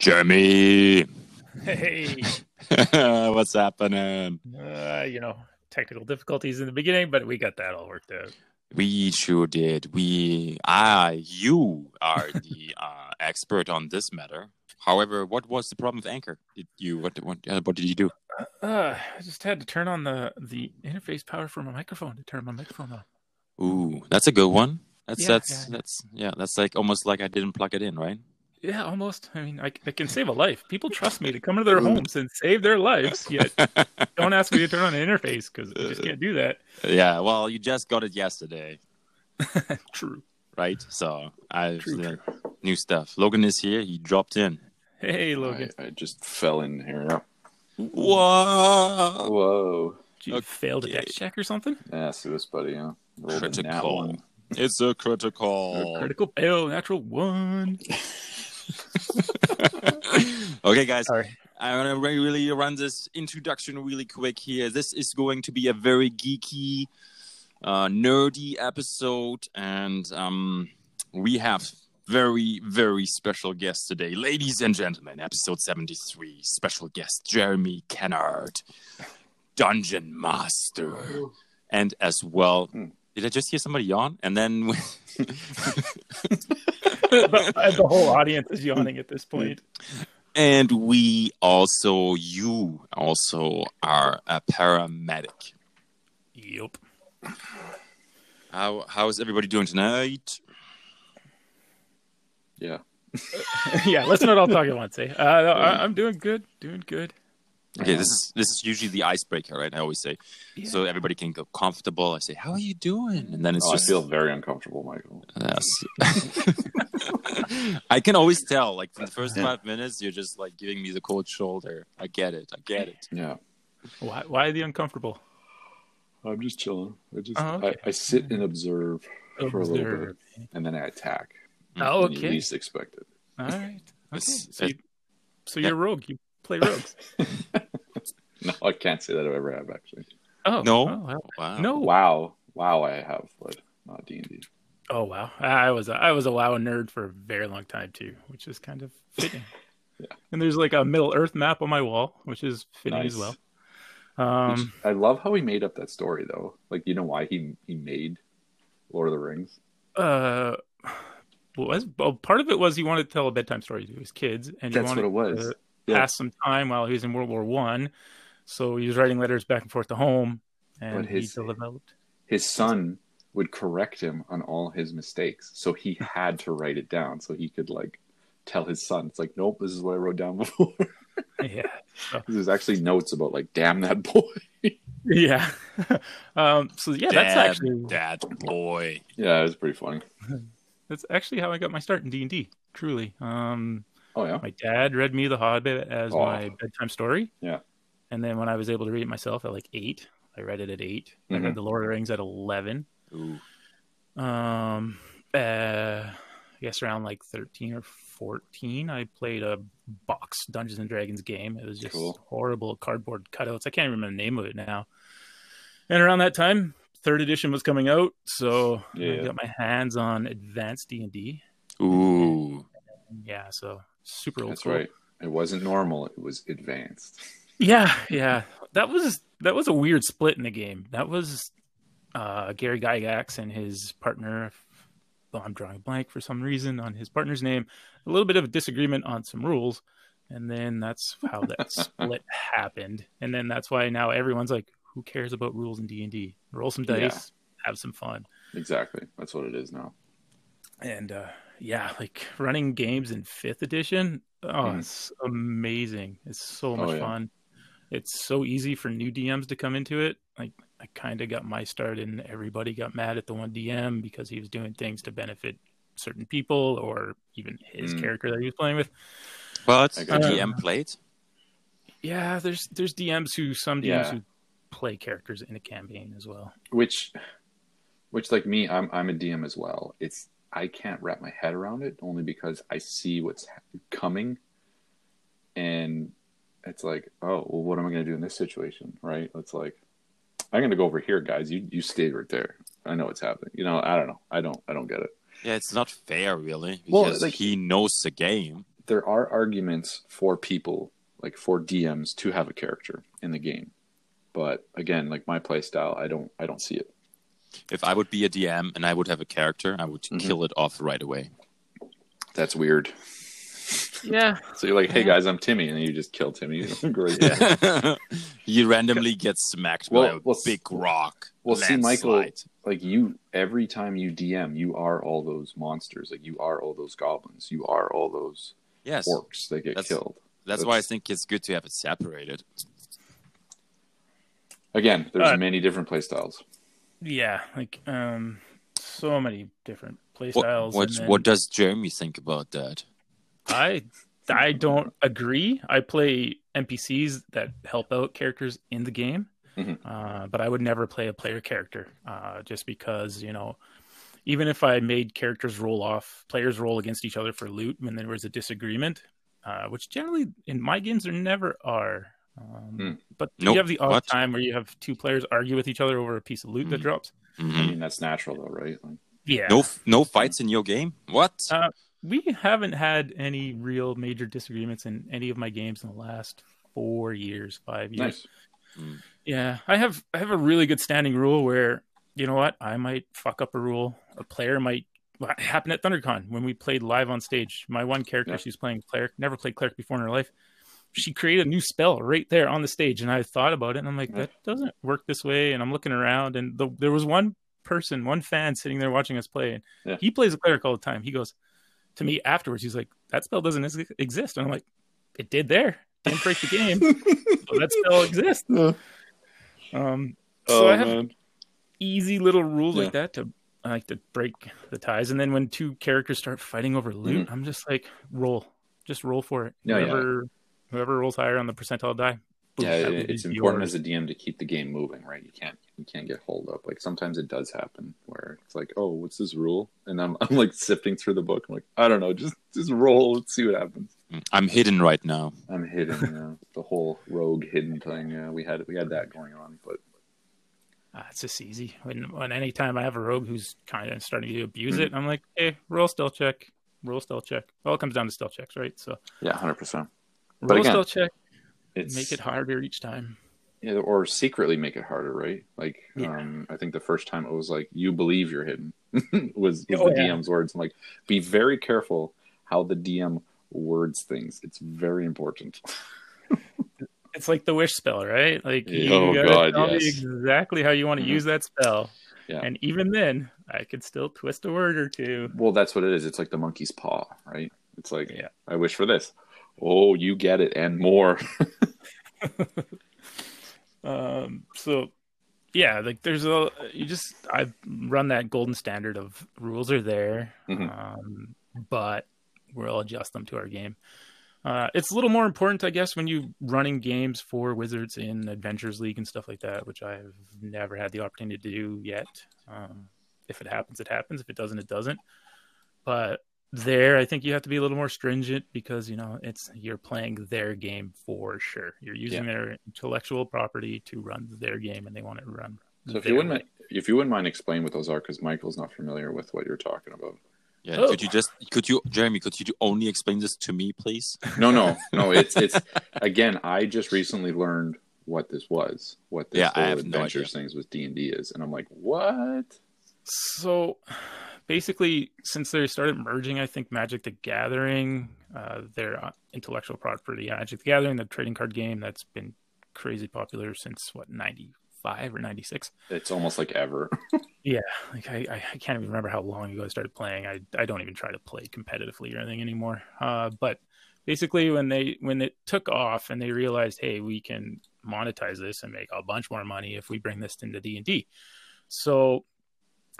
Jeremy, Hey, what's happening? uh, you know, technical difficulties in the beginning, but we got that all worked out. We sure did. We, ah, you are the uh, expert on this matter. However, what was the problem with Anchor? Did you what what, uh, what did you do? Uh, I just had to turn on the the interface power for my microphone to turn my microphone on. Ooh, that's a good one. That's Yeah, that's yeah. that's yeah. That's like almost like I didn't plug it in, right? Yeah, almost. I mean, I, I can save a life. People trust me to come into their homes and save their lives. Yet, don't ask me to turn on an interface because I just can't do that. yeah. Well, you just got it yesterday, True. right? So I True, uh, new stuff. Logan is here. He dropped in. Hey, Logan. I, I just fell in here. Whoa! Whoa. Did you fail a okay. dex check or something? Yeah, Suis buddy, yeah. Rolled Critical. one. It's a critical. Critical fail, natural one. okay, guys. Sorry. I'm gonna really run this introduction really quick here. This is going to be a very geeky, uh, nerdy episode, and um, we have very, very special guests today, ladies and gentlemen. Episode 73, special guest Jeremy Kennard, Dungeon Master, and as well. Hmm. Did I just hear somebody yawn? And then but the whole audience is yawning at this point. And we also, you also are a paramedic. Yep. How how is everybody doing tonight? Yeah. yeah, let's not all talk at once. Eh? Uh, no, I, I'm doing good. Doing good. Okay, this is this is usually the icebreaker, right? I always say, so everybody can go comfortable. I say, "How are you doing?" And then it's Oh, just I feel very uncomfortable, Michael. Yes. I can always tell. Like for the first five minutes, you're just like giving me the cold shoulder. I get it. I get it. Yeah. Why? Why the uncomfortable? I'm just chilling. I just Oh, okay. I, I sit and observe, for a little bit, and then I attack. Oh, you okay. least expect it. All right. Okay. So, you, so you're a rogue. You play rogues. No, I can't say that I ever have actually. Oh No? Oh, wow. Wow. No. Wow, wow, I have, but not D and D. Oh wow. I was a, I was a WoW nerd for a very long time too, which is kind of fitting. Yeah. And there's like a Middle Earth map on my wall, which is fitting as well. Um, I love how he made up that story though. Like, you know why he he made Lord of the Rings? uh, was well, part of it was he wanted to tell a bedtime story to his kids, and he That's what it was. to Yeah. pass some time while he was in World War One. So he was writing letters back and forth to home, and But his- he developed. His son would correct him on all his mistakes, so he had to write it down so he could like tell his son. It's like, nope, this is what I wrote down before. Yeah, There's actually notes about like, damn that boy. yeah. um, so yeah, that's actually that boy. yeah, it was pretty funny. that's actually how I got my start in D and D. Truly, um, Oh yeah, my dad read me The Hobbit as Oh. my bedtime story. Yeah. and then when I was able to read it myself at like eight, I read it at 8 I Mhm. read The Lord of the Rings at eleven. Ooh. Um, uh, I guess around like thirteen or fourteen, I played a box Dungeons and Dragons game. It was just Cool. horrible cardboard cutouts. I can't remember the name of it now. And around that time, third edition was coming out, so Yeah. I got my hands on advanced D and D. Ooh. Yeah, so super old that's school. right. It wasn't normal; it was advanced. Yeah, yeah. That was that was a weird split in the game. That was uh, Gary Gygax and his partner. Well, I'm drawing a blank for some reason on his partner's name. A little bit of a disagreement on some rules, and then that's how that split happened. And then that's why now everyone's like, "Who cares about rules in D and D? Roll some dice, have some fun." Exactly, that's what it is now. And uh, yeah, like running games in fifth edition. Oh, Mhm. it's amazing! It's so Oh, much yeah. fun. It's so easy for new DMs to come into it. Like I kind of got my start, and everybody got mad at the one DM because he was doing things to benefit certain people or even his Mm. character that he was playing with. But I the. DM played. Yeah, there's there's DMs who some DMs Yeah. who play characters in a campaign as well. Which, which like me, I'm I'm a DM as well. It's I can't wrap my head around it only because I see what's coming, and it's like, oh, well, what am I going to do in this situation, right? It's like, I'm going to go over here, guys. You you stay right there. I know what's happening. You know, I don't know. I don't I don't get it. Yeah, it's not fair, really, Well, like- he knows the game. there are arguments for people like for DMs to have a character in the game, but again, like my play style, I don't I don't see it. If I would be a DM and I would have a character, I would Mhm. kill it off right away. That's weird. Yeah, So you're like, hey guys, I'm Timmy, and you just kill Timmy. Great. you randomly get smacked by a well, big rock. well, see, Michael- Like you, every time you DM, you are all those monsters. Like you are all those goblins. You are all those Yes, orcs that get That's- killed. that's why I think it's good to have it separated. Again, there's Uh, many different play styles. Yeah, like um, so many different play What styles. what, then what does Jeremy think about that? I I don't agree. I play NPCs that help out characters in the game, Mhm. uh, but I would never play a player character uh, just because you know. Even if I made characters roll off, players roll against each other for loot when there was a disagreement, uh, which generally in my games there never are. Um, Hmm. But Nope. you have the odd What? time where you have two players argue with each other over a piece of loot that Hmm. drops. I Mhm. mean, that's natural though, right? Like, Yeah, No, no fights in your game. What? Uh, we haven't had any real major disagreements in any of my games in the last four years, five years. nice. Yeah, I have I have a really good standing rule where you know what I might fuck up a rule. A player might. What happened at ThunderCon when we played live on stage? My one character, Yeah. she's playing cleric, never played cleric before in her life. She created a new spell right there on the stage, and I thought about it, and I'm like, that doesn't work this way. And I'm looking around, and the, there was one person, one fan sitting there watching us play, and Yeah. he plays a cleric all the time. He goes to me afterwards, he's like, that spell doesn't ex- exist, and I'm like, it did there. Didn't break the game. so that spell exists. Um, so I have man. easy little rules Yeah. like that to I like to break the ties. And then when two characters start fighting over loot, I'm just like, roll, just roll for it. Mm-hmm. Yeah, yeah. whoever whoever rolls higher on the percentile die. Yeah, it, it's important yours. as a DM to keep the game moving, right? You can't you can't get holed up. Like sometimes it does happen where it's like, oh, what's this rule? And I'm I'm like sifting through the book. I'm like, I don't know, just just roll. Let's see what happens. I'm hidden right now. I'm hidden. uh, the whole rogue hidden thing. Uh, we had we had that going on, but Ah, it's just easy. When when anytime I have a rogue who's kind of starting to abuse Mm-hmm. it, I'm like, hey, roll stealth check, roll stealth check. All it comes down to stealth checks, right? So yeah, hundred percent. Roll again, stealth check, It's make it harder each time. yeah, or secretly make it harder, right? Like, Yeah. um, I think the first time it was like, you believe you're hidden was, was Oh, the yeah. DM's words. I'm like, be very careful how the DM words things. It's very important. It's like the wish spell, right? Like you Oh, gotta God, tell me exactly how you want to Mhm. use that spell. Yeah. And even then, I could still twist a word or two. Well, that's what it is. It's like the monkey's paw, right? It's like, Yeah. I wish for this. Oh, you get it and more. Um, so yeah, like there's a you just I've run that golden standard of rules are there, Mhm. um, but we'll adjust them to our game. Uh, it's a little more important, I guess, when you running games for Wizards in Adventures League and stuff like that, which I've never had the opportunity to do yet. Um, if it happens, it happens. If it doesn't, it doesn't. But there, I think you have to be a little more stringent because you know it's you're playing their game for sure. You're using their intellectual property to run their game, and they want it run. So if you wouldn't, way. mi- if you wouldn't mind explain what those are, because Michael's not familiar with what you're talking about. Yeah. Oh. Could you just could you Jeremy? Could you only explain this to me, please? No, no, no. It's it's again. I just recently learned what this was. What this Yeah, I whole have no things with D and D is, and I'm like, what? So basically, since they started merging, I think Magic the Gathering, uh, their uh, intellectual property, Magic the Gathering, the trading card game that's been crazy popular since what ninety five or ninety six. It's almost like ever. Yeah, like I, I, I can't even remember how long ago I started playing. I, I don't even try to play competitively or anything anymore. Uh, but basically, when they when it took off and they realized, hey, we can monetize this and make a bunch more money if we bring this into D and D. So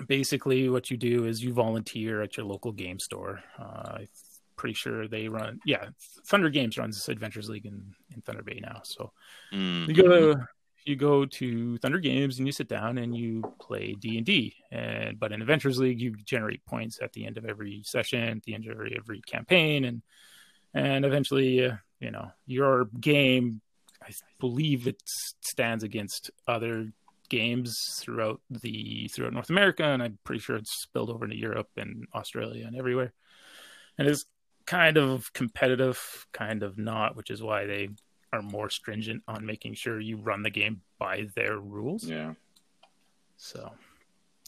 basically, what you do is you volunteer at your local game store. Uh, I'm pretty sure they run. Yeah, Thunder Games runs Adventures League in, in Thunder Bay now. So Mm. you go to you go to Thunder Games and you sit down and you play D and D. And but in Adventures League, you generate points at the end of every session, at the end of every, every campaign, and and eventually, uh, you know, your game. I believe it stands against other games throughout the throughout North America, and I'm pretty sure it's spilled over into Europe and Australia and everywhere. And it's kind of competitive, kind of not, which is why they are more stringent on making sure you run the game by their rules. Yeah. So,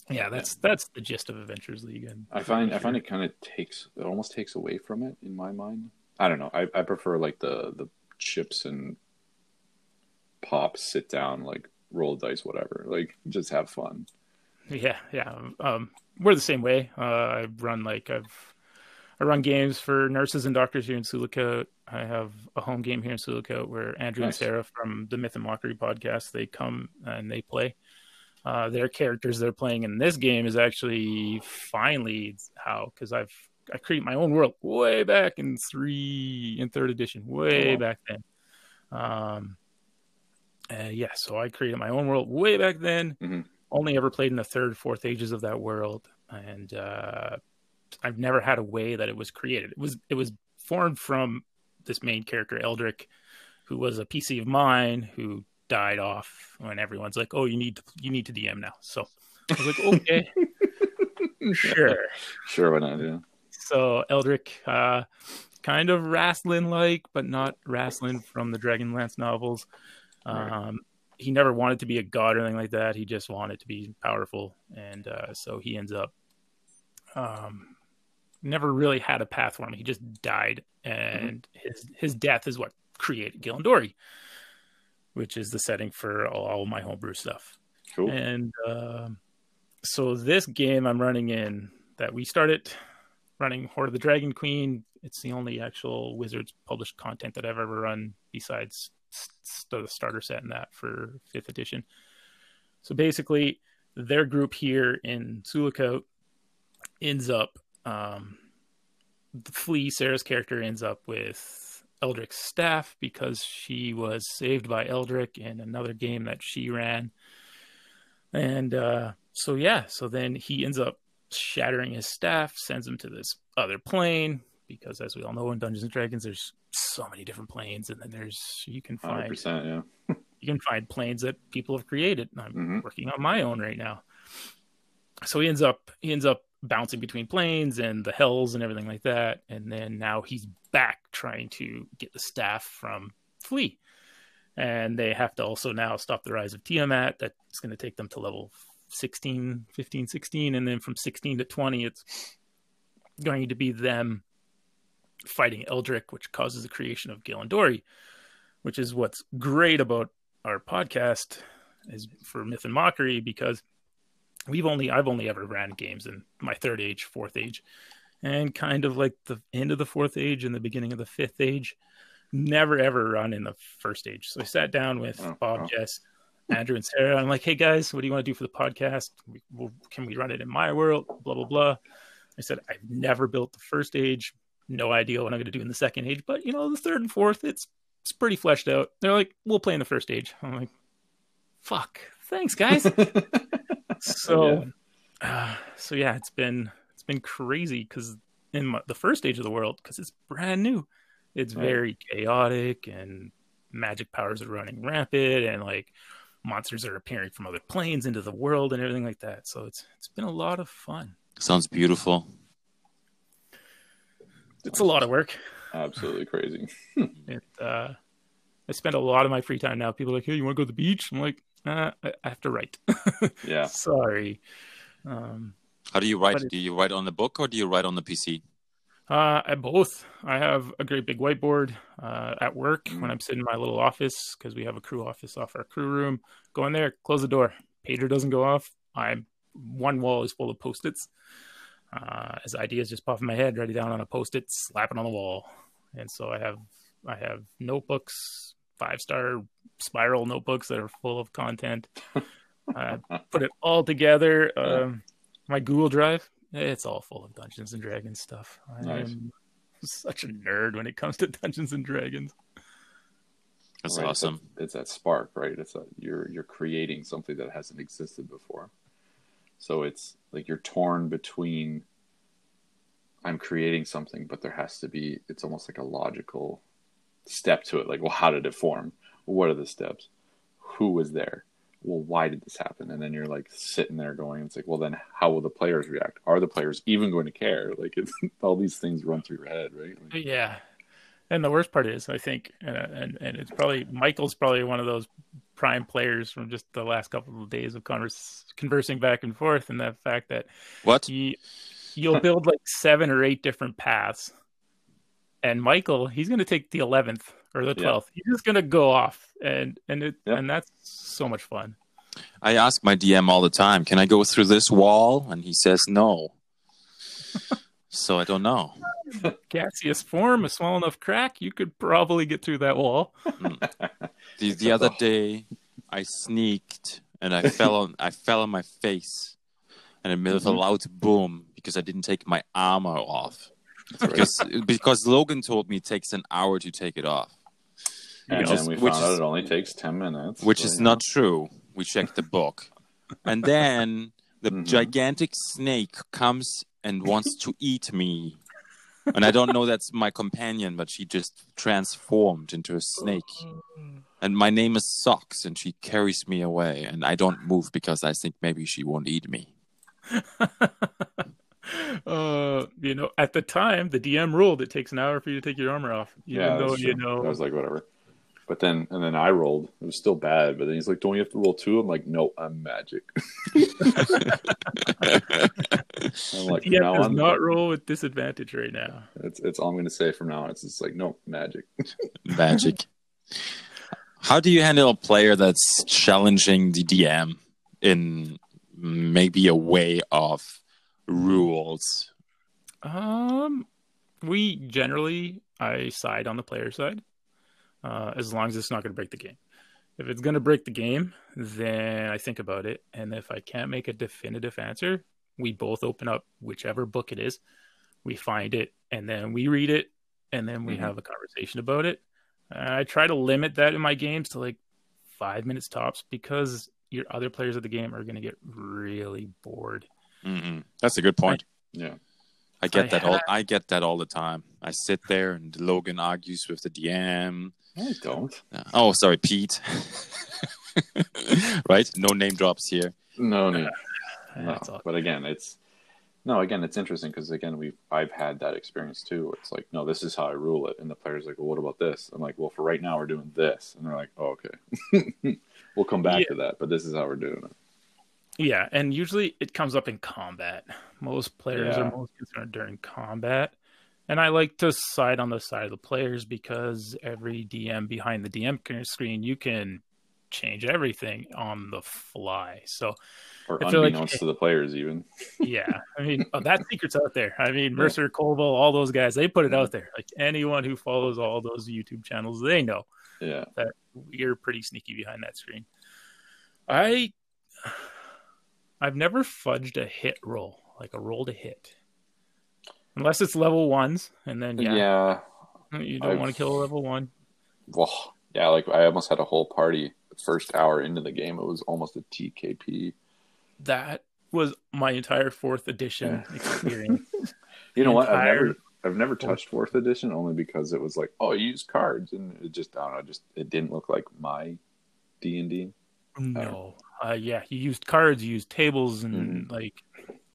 yeah, that's that's the gist of Adventures League. And I find I find it kind of takes it almost takes away from it in my mind. I don't know. I, I prefer like the the chips and pop sit down like roll dice whatever like just have fun. Yeah, yeah. Um, we're the same way. Uh, I run like I've I run games for nurses and doctors here in Lookout. I have a home game here in Lookout where Andrew Nice. and Sarah from the Myth and Mockery podcast they come and they play. Uh, their characters they're playing in this game is actually finally how because I've I create my own world way back in three in third edition way Oh, wow. back then. Um, uh, yeah, so I created my own world way back then. Mhm. Only ever played in the third, fourth ages of that world, and uh, I've never had a way that it was created. It was it was formed from this main character Eldrick, who was a PC of mine who died off when everyone's like, "Oh, you need to you need to DM now." So I was like, "Okay, sure." Sure, why not? Yeah. So Eldrick, uh, kind of Raistlin like, but not Raistlin from the Dragonlance novels. Right. Um, he never wanted to be a god or anything like that. He just wanted to be powerful, and uh, so he ends up um, never really had a path for him. He just died, and his his death is what created Gillandori, which is the setting for all, all my homebrew stuff. Cool. And um so this game I'm running in that we started running Hoard of the Dragon Queen. It's the only actual Wizards published content that I've ever run besides s- s- the starter set and that for fifth edition. So basically, their group here in Sioux Lookout ends up um, the Flea Sarah's character ends up with Eldrick's staff because she was saved by Eldrick in another game that she ran. And uh, so yeah, so then he ends up shattering his staff, sends him to this other plane because, as we all know, in Dungeons and Dragons, there's so many different planes, and then there's you can find. Yeah. you can find planes that people have created. I'm Mhm. working on my own right now. So he ends up he ends up bouncing between planes and the hells and everything like that. And then now he's back trying to get the staff from Flea. And they have to also now stop the rise of Tiamat. That's going to take them to level 16, 15, 16. And then from 16 to 20, it's going to be them fighting Eldrick, which causes the creation of Gillandori, which is what's great about our podcast is for Myth and Mockery because we've only I've only ever ran games in my third age, fourth age, and kind of like the end of the fourth age and the beginning of the fifth age. Never ever run in the first age. So I sat down with Oh, Bob. Jess, Andrew, and Sarah. I'm like, hey guys, what do you want to do for the podcast? We, well, can we run it in my world? Blah blah blah. I said I've never built the first age. No idea what I'm going to do in the second age, but you know the third and fourth, it's it's pretty fleshed out. They're like, we'll play in the first age. I'm like, fuck, thanks guys. so, uh, so yeah, it's been it's been crazy because in my, the first age of the world, because it's brand new, it's Right. very chaotic and magic powers are running rampant and like monsters are appearing from other planes into the world and everything like that. So it's it's been a lot of fun. Sounds beautiful. It's a lot of work. Absolutely crazy. It, uh, I spend a lot of my free time now. People are like, "Hey, you want to go to the beach?" I'm like, uh, I I have to write. Yeah. Sorry. Um, How do you write? It- Do you write on the book or do you write on the PC? uh, I both. I have a great big whiteboard uh, at work when I'm sitting in my little office because we have a crew office off our crew room. Go in there, close the door. Pager doesn't go off. I'm one wall is full of post-its. Uh, as ideas just pop in my head, write it down on a post-it, slap it on the wall. And so I have I have notebooks, five star spiral notebooks that are full of content. I put it all together. Um, my Google Drive, it's all full of Dungeons and Dragons stuff. I'm such a nerd when it comes to Dungeons and Dragons. That's Right, awesome. It's, it's that spark, right? It's a, you're you're creating something that hasn't existed before. So it's like you're torn between I'm creating something, but there has to be it's almost like a logical step to it. Like, well, how did it form? What are the steps? Who was there? well, why did this happen? And then you're like sitting there going, it's like, well, then how will the players react? Are the players even going to care? Like, it's, all these things run through your head, right? Like, Yeah. And the worst part is, I think, uh, and and it's probably Michael's probably one of those prime players from just the last couple of days of converse, conversing back and forth, and the fact that What? you you'll build like seven or eight different paths, and Michael he's going to take the eleventh or the Yeah. twelfth. He's just going to go off, and and it Yeah. and that's so much fun. I ask my DM all the time, can I go through this wall? And he says no. so I don't know. Gaseous form, a small enough crack, you could probably get through that wall. The, the other day, I sneaked and I fell on I fell on my face, and in the middle of a loud boom because I didn't take my armor off. Because because Logan told me it takes an hour to take it off, and Which then is- we which found out it only takes 10 minutes. which so, is you know. not true. We checked the book, and then the Mhm. gigantic snake comes and wants to eat me. And I don't know that's my companion, but she just transformed into a snake. And my name is Socks, and she carries me away, and I don't move because I think maybe she won't eat me. uh, you know, at the time, the DM ruled it takes an hour for you to take your armor off, even Yeah, though you know. I was like, whatever. But then, and then I rolled. It was still bad. But then he's like, "Don't you have to roll two? I'm like, "No, I'm magic." I'm like, from DM now does on, not roll with disadvantage right now. it's it's all I'm going to say from now on. It's just like, no, magic. Magic. How do you handle a player that's challenging the DM in maybe a way of rules? Um, we generally I side on the player side, uh, as long as it's not going to break the game. If it's going to break the game, then I think about it, and if I can't make a definitive answer, we both open up whichever book it is, we find it, and then we read it, and then we Mhm. have a conversation about it. I try to limit that in my games to like five minutes tops because your other players of the game are going to get really bored. hmm That's a good point. Yeah. I get I that all. I get that all the time. I sit there and Logan argues with the DM. I don't. Uh, oh, sorry, Pete. right? No name drops here. No, no. no. That's. But again, it's no. Again, it's interesting because again, we've I've had that experience too. It's like, no, this is how I rule it, and the player's like, well, what about this? I'm like, well, for right now, we're doing this, and they're like, oh, okay, we'll come back Yeah. to that, but this is how we're doing it. Yeah, and usually it comes up in combat. Most players Yeah. are most concerned during combat. And I like to side on the side of the players because every DM behind the DM screen, you can change everything on the fly. So, Or feel like- unbeknownst to the players, even. yeah, I mean, oh, that secret's out there. I mean, Mercer, Colville, all those guys, they put it out mm-hmm. there. Like anyone who follows all those YouTube channels, they know Yeah. that we're pretty sneaky behind that screen. I I've never fudged a hit roll, like a roll to hit. Unless it's level ones, and then yeah, Yeah. you don't I've- want to kill a level one. Well, yeah. Like I almost had a whole party. The first hour into the game, it was almost a TKP. That was my entire fourth edition Yeah. experience. You know what? I've never I've never touched fourth edition only because it was like, oh, you use cards, and it just I don't know, just it didn't look like my D and D. no, uh, yeah, you used cards, you used tables, and Mm-hmm. like,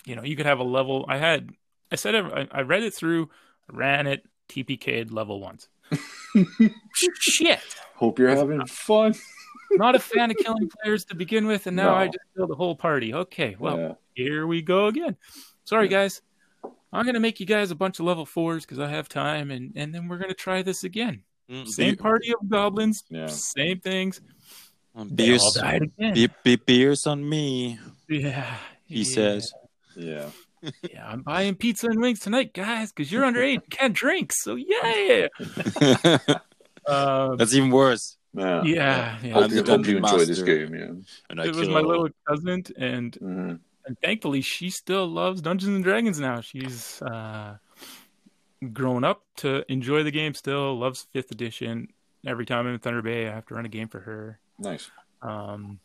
you know, you could have a level. I had, I said, I, I read it through, ran it, TPK'd level ones. Shit. Hope you're having fun. not a fan of killing players to begin with, and now No. I just killed the whole party. Okay, well, yeah. here we go again. Sorry, Yeah. guys. I'm gonna make you guys a bunch of level fours because I have time, and and then we're gonna try this again. Mm, Same party of goblins, Yeah. same things. um, They beers, all died again. be- be- beers on me. Yeah, He yeah, says. Yeah. "Yeah, I'm buying pizza and wings tonight, guys, because you're underage, and can't drink. So yeah, um, That's even worse. Yeah. yeah, yeah. Hope, I'm you, the hope you enjoy this game. Yeah. And I It was my little cousin, and hmm and thankfully she still loves Dungeons and Dragons now. She's uh, grown up to enjoy the game still, loves fifth edition. Every time I'm in Thunder Bay, I have to run a game for her. Nice. Um,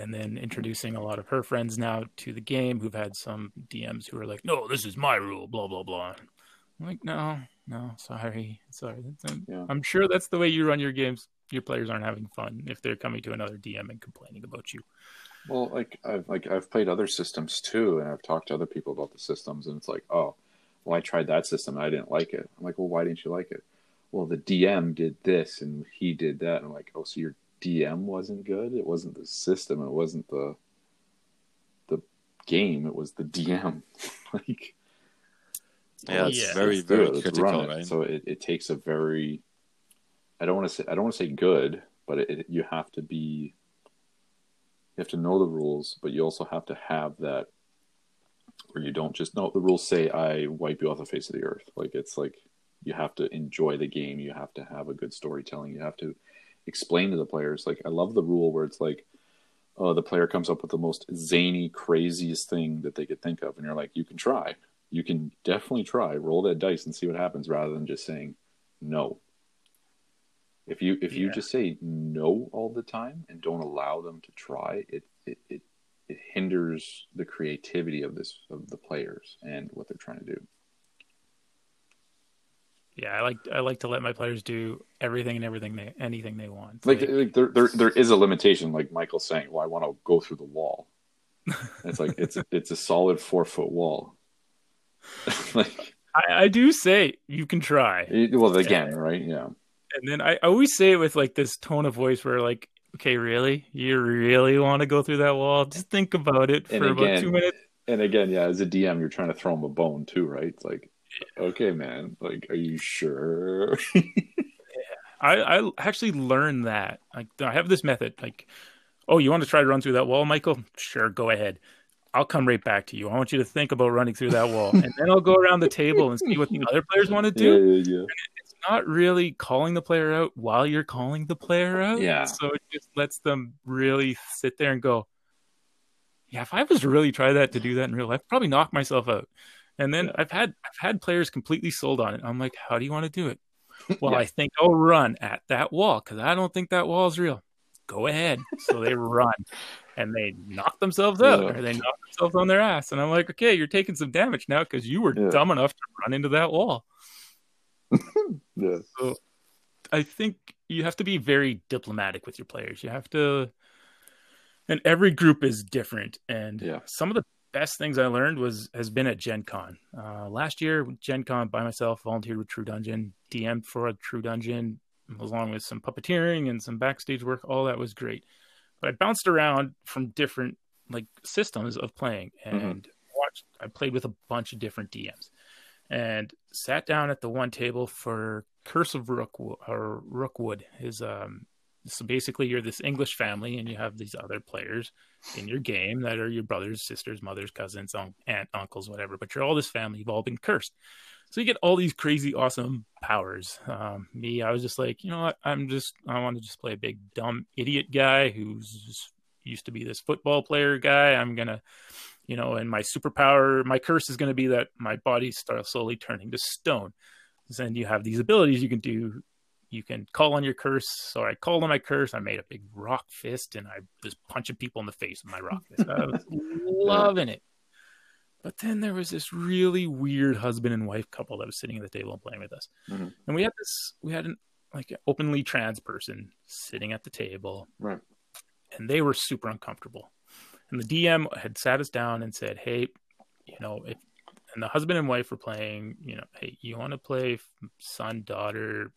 and then introducing a lot of her friends now to the game who've had some DMs who are like, no, this is my rule, blah, blah, blah. I'm like, no, no, sorry, sorry. I'm, Yeah. I'm sure that's the way you run your games. your players aren't having fun if they're coming to another DM and complaining about you. Well, like I've like I've played other systems too, and I've talked to other people about the systems, and it's like, oh, well, I tried that system and I didn't like it. I'm like, well, why didn't you like it? Well, the DM did this and he did that. And I'm like, oh, so your DM wasn't good? It wasn't the system. It wasn't the the game. It was the DM. like, yeah, it's yeah. very let's very it. Critical, run it. right? So it, it takes a very I don't want to say I don't want to say good, but it, it, you have to be you have to know the rules, but you also have to have that where you don't just know the rules say I wipe you off the face of the earth. Like it's like you have to enjoy the game. You have to have a good storytelling. You have to explain to the players. Like I love the rule where it's like, oh, the player comes up with the most zany, craziest thing that they could think of, and you're like, you can try. You can definitely try. Roll that dice and see what happens, rather than just saying no. If you if you just say no all the time and don't allow them to try, it it, it it hinders the creativity of this of the players and what they're trying to do. Yeah, I like I like to let my players do everything and everything they anything they want. Like, like there, there there is a limitation, like Michael's saying. Well, I want to go through the wall. It's like it's it's a solid four foot wall. like I, I do say you can try, it- well, again, right? Yeah, and then I, I always say it with like this tone of voice where like, okay, really, you really want to go through that wall? Just think about it for about again- two minutes. and again, yeah, as a DM, you're trying to throw him a bone too, right? It's like, okay, man, like, are you sure? I, I actually learned that. Like I have this method. Like, oh, you want to try to run through that wall, Michael? Sure, go ahead. I'll come right back to you. I want you to think about running through that wall, and then I'll go around the table and see what the other players want to do. yeah, yeah, yeah. It's not really calling the player out while you're calling the player out. Yeah. So it just lets them really sit there and go, yeah, if I was to really try that to do that in real life, I'd probably knock myself out. And then. I've had I've had players completely sold on it. I'm like, how do you want to do it? Well, Yeah. I think I'll run at that wall because I don't think that wall is real. Go ahead. So they run and they knock themselves out Yeah. or they knock themselves on their ass. And I'm like, okay, you're taking some damage now because you were Yeah. dumb enough to run into that wall. yeah. I think you have to be very diplomatic with your players. You have to, and every group is different. And Yeah. some of the best things I learned was has been at Gen Con. Uh, last year, Gen Con by myself, volunteered with True Dungeon, DM'd for a True Dungeon, along with some puppeteering and some backstage work. All that was great. But I bounced around from different like systems of playing and watched. I played with a bunch of different DMs and sat down at the one table for Curse of Rookwood or Rookwood his um so basically you're this English family and you have these other players in your game that are your brothers, sisters, mothers, cousins, un- aunt, uncles, whatever, but you're all this family, you've all been cursed. So you get all these crazy awesome powers. Um, me, I was just like, you know what? I'm just I want to just play a big dumb idiot guy who's used to be this football player guy. I'm gonna you know, and my superpower, my curse is to be that my body starts slowly turning to stone. Then you have these abilities you can do. You can call on your curse. So I called on my curse. I made a big rock fist and I was punching people in the face with my rock fist. I was loving it. But then there was this really weird husband and wife couple that was sitting at the table and playing with us. Mhm. And we had this, we had an like an openly trans person sitting at the table Right. and they were super uncomfortable. And the DM had sat us down and said, "Hey, you know, if and the husband and wife were playing, you know, hey, you want to play son daughter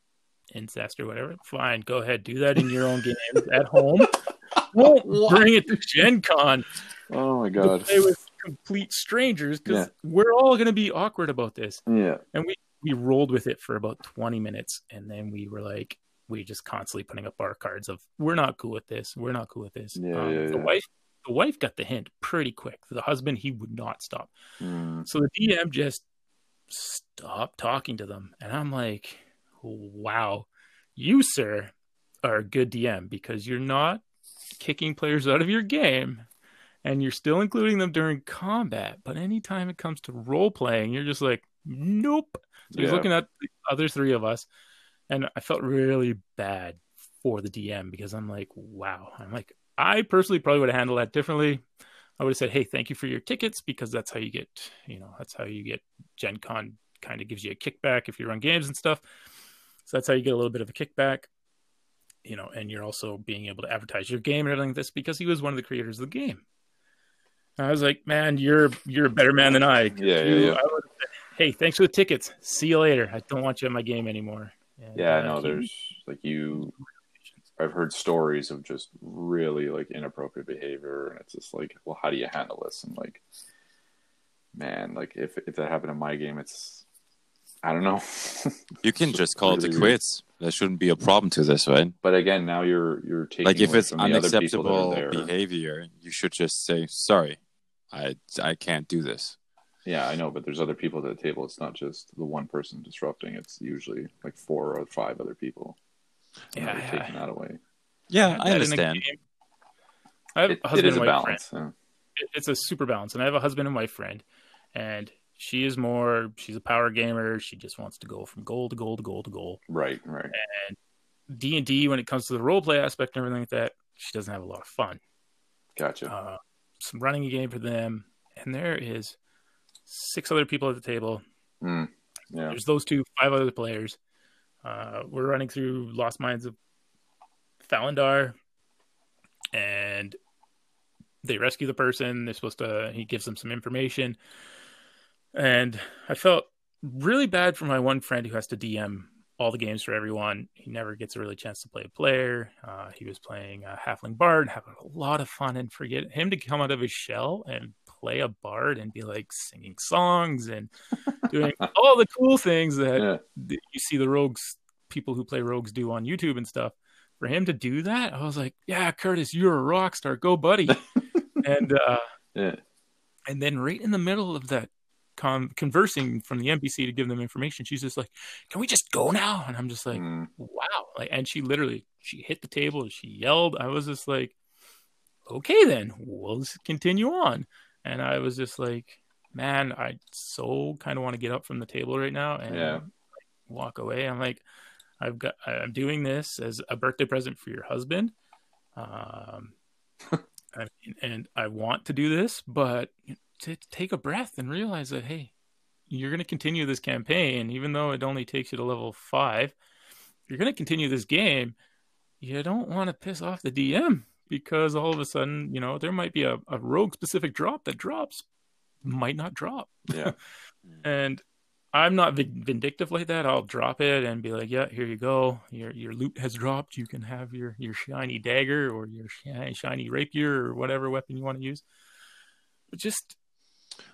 incest or whatever? Fine, go ahead, do that in your own games at home. Don't bring it to Gen Con Oh my god. play with complete strangers because Yeah. we're all going to be awkward about this." Yeah. And we we rolled with it for about 20 minutes and then we were like we just constantly putting up our cards of we're not cool with this we're not cool with this Um, Yeah, yeah, the yeah. wife the wife got the hint pretty quick the husband he would not stop Mm. so the dm just stopped talking to them and i'm like wow you sir are a good dm because you're not kicking players out of your game and you're still including them during combat but anytime it comes to role playing you're just like nope so he's looking at the other three of us, and I felt really bad for the DM because I'm like, wow. I'm like, I personally probably would have handled that differently. I would have said, hey, thank you for your tickets because that's how you get, you know, that's how you get Gen Con kind of gives you a kickback if you run games and stuff. So that's how you get a little bit of a kickback. you know, and you're also being able to advertise your game and everything like this because he was one of the creators of the game. And I was like, man, you're you're a better man than I. Yeah, yeah, You- yeah. I would've said, hey, thanks for the tickets. See you later. I don't want you in my game anymore. And, Yeah, I uh, know. he- There's like you. I've heard stories of just really like inappropriate behavior, and it's just like, well, how do you handle this? And like, man, like if if that happened in my game, it's I don't know. You can just call it Really the weird. quits. There shouldn't be a problem to this, right? but again, now you're you're taking Like if it's from the other people that are unacceptable behavior, you should just say sorry. I I can't do this. Yeah, I know, but there's other people at the table. It's not just the one person disrupting. It's usually like four or five other people. Yeah, they're yeah. taking that away. Yeah, had I that understand. game. I have It, a husband is a and wife friend. balance. yeah. it- it's a super balance. And I have a husband and wife friend, and she is more. She's a power gamer. She just wants to go from goal to goal to goal to goal. Right, right. And D and D, when it comes to the role play aspect and everything like that, she doesn't have a lot of fun. Gotcha. Uh, so I'm running a game for them, and there is six other people at the table. Mm, yeah. There's those two, five other players. Uh, we're running through Lost Mines of Phandelver, and they rescue the person. They're supposed to. He gives them some information, and I felt really bad for my one friend who has to DM all the games for everyone. He never gets a really chance to play a player. Uh, he was playing a Halfling Bard, having a lot of fun, and forget him to come out of his shell and play a bard and be like singing songs and doing all the cool things that Yeah. you see the rogues people who play rogues do on YouTube and stuff. For him to do that, I was like, "Yeah, Curtis, you're a rock star. Go, buddy!" and uh, Yeah. and then right in the middle of that con- conversing from the NPC to give them information, she's just like, "Can we just go now?" And I'm just like, Mm, "Wow!" Like, and she literally she hit the table, she yelled. I was just like, "Okay, then we'll just continue on." And I was just like, "Man, I so kind of want to get up from the table right now and Yeah. walk away." I'm like, "I've got I'm doing this as a birthday present for your husband." Um, I mean, and I want to do this, but to take a breath and realize that hey, you're going to continue this campaign, even though it only takes you to level five. You're going to continue this game, you don't want to piss off the DM because all of a sudden, you know, there might be a, a rogue specific drop that drops, might not drop. yeah. And I'm not vindictive like that. I'll drop it and be like, "Yeah, here you go. Your your loot has dropped. You can have your your shiny dagger or your shiny, shiny rapier or whatever weapon you want to use." But just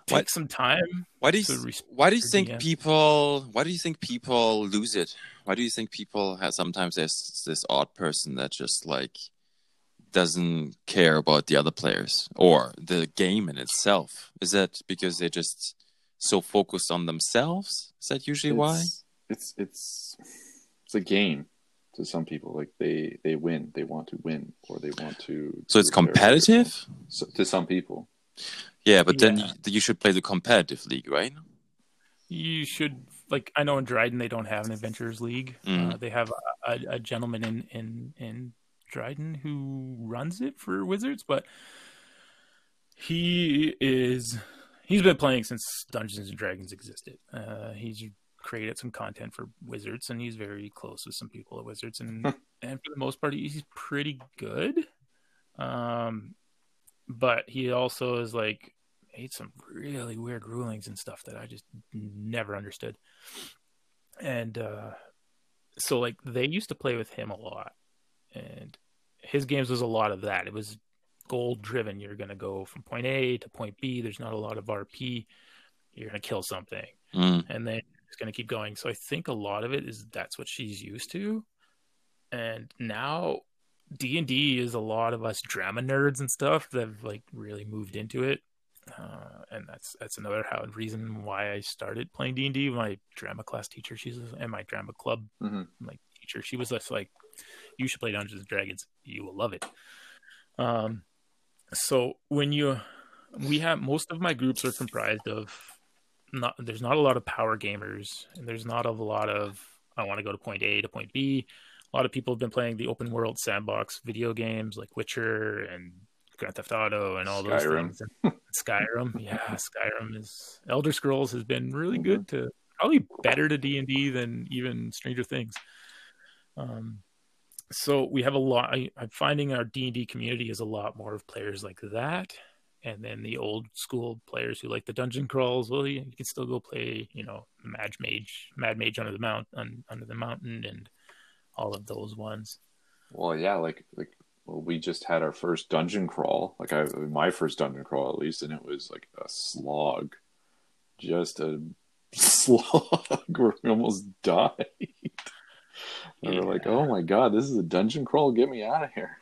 take What- some time. Why do you res- why do you think DM. people why do you think people lose it? Why do you think people have sometimes there's this odd person that just like doesn't care about the other players or the game in itself? Is that because they're just so focused on themselves? Is that usually why? It's, it's it's it's a game to some people. Like they they win, they want to win, or they want to. So it's competitive? So, to some people. Yeah, but then Yeah. you, should play the competitive league, right? You should like I know in Dryden they don't have an adventurers league. Mm. Uh, they have a, a, a gentleman in in in Dryden who runs it for Wizards, but he is he's been playing since Dungeons and Dragons existed. Uh, he's created some content for Wizards, and he's very close with some people at Wizards, and and for the most part, he's pretty good. Um, but he also is like made some really weird rulings and stuff that I just never understood. And uh, so, like, they used to play with him a lot, and his games was a lot of that. It was goal driven. You're going to go from point A to point B. There's not a lot of RP. You're going to kill something, Mm. and then it's going to keep going. So I think a lot of it is that's what she's used to, and now D and D is a lot of us drama nerds and stuff that have like really moved into it, uh, and that's that's another how reason why I started playing D and D. My drama class teacher, she's and my drama club Mhm. like teacher, she was just like, "You should play Dungeons and Dragons. You will love it." Um, so when you, we have most of my groups are comprised of not. There's not a lot of power gamers, and there's not a lot of I want to go to point A to point B. A lot of people have been playing the open world sandbox video games like Witcher and Grand Theft Auto and all those Skyrim. things. And Skyrim, yeah, Skyrim is Elder Scrolls has been really good to probably better to D and D than even Stranger Things. Um, so we have a lot. I, I'm finding our D and D community is a lot more of players like that, and then the old school players who like the dungeon crawls. Well, you, you can still go play, you know, Mad Mage, Mad Mage under the mount, un, under the mountain, and all of those ones. Well, yeah, like like well, we just had our first dungeon crawl, like I my first dungeon crawl at least, and it was like a slog, just a slog where we almost died. And we're like, oh my god, this is a dungeon crawl. Get me out of here.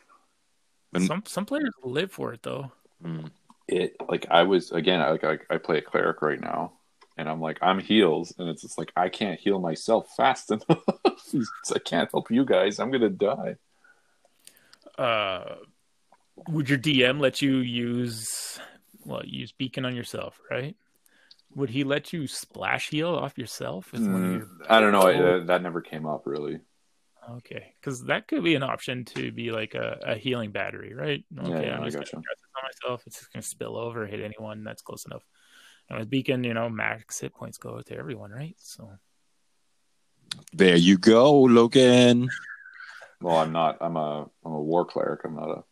And- some some players live for it though. Mm. It like I was again. I, like I, I play a cleric right now, and I'm like I'm heals, and it's just like I can't heal myself fast enough. I can't help you guys. I'm gonna die. Uh, would your DM let you use well use beacon on yourself, right? Would he let you splash heal off yourself? Of your... Mm, I don't know. I, that never came up really. Okay, because that could be an option to be like a, a healing battery, right? Okay, yeah, I'm just gotcha. gonna on myself. It's just gonna spill over, hit anyone that's close enough. And with beacon, you know, max hit points go to everyone, right? So There you go, Logan. Well, I'm not. I'm a. I'm a war cleric. I'm not a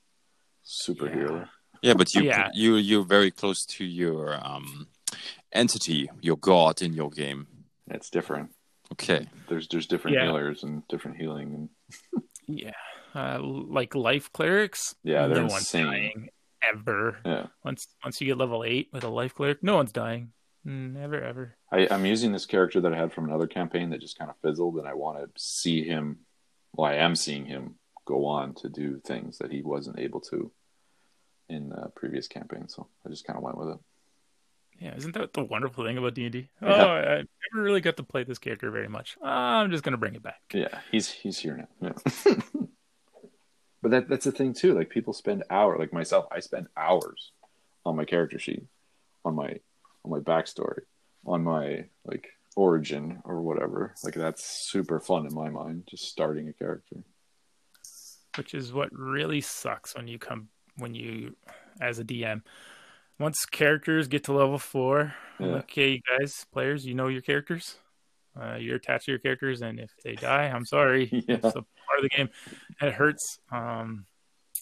super Yeah. healer. Yeah, but you Yeah. you you're very close to your um entity, your god in your game. It's different. Okay. There's there's different Yeah. healers and different healing and yeah, uh, like life clerics. Yeah, they're no one's insane. dying ever. yeah. Once once you get level eight with a life cleric, no one's dying. Mm, Never ever. I, I'm using this character that I had from another campaign that just kind of fizzled, and I want to see him. Well, I am seeing him go on to do things that he wasn't able to in the previous campaign. So I just kind of went with it. Yeah, isn't that the wonderful thing about D and D? Oh, I never really got to play this character very much. I'm just gonna bring it back. Yeah, he's he's here now. Yeah. but that that's the thing too. Like people spend hours. Like myself, I spend hours on my character sheet, on my on my backstory, on my like origin or whatever. Like that's super fun in my mind. Just starting a character. which is what really sucks when you come when you as a DM. Once characters get to level four, Yeah. okay, you guys, players, you know your characters. Uh, you're attached to your characters, and if they die, I'm sorry. Yeah. It's a part of the game. It hurts. Um,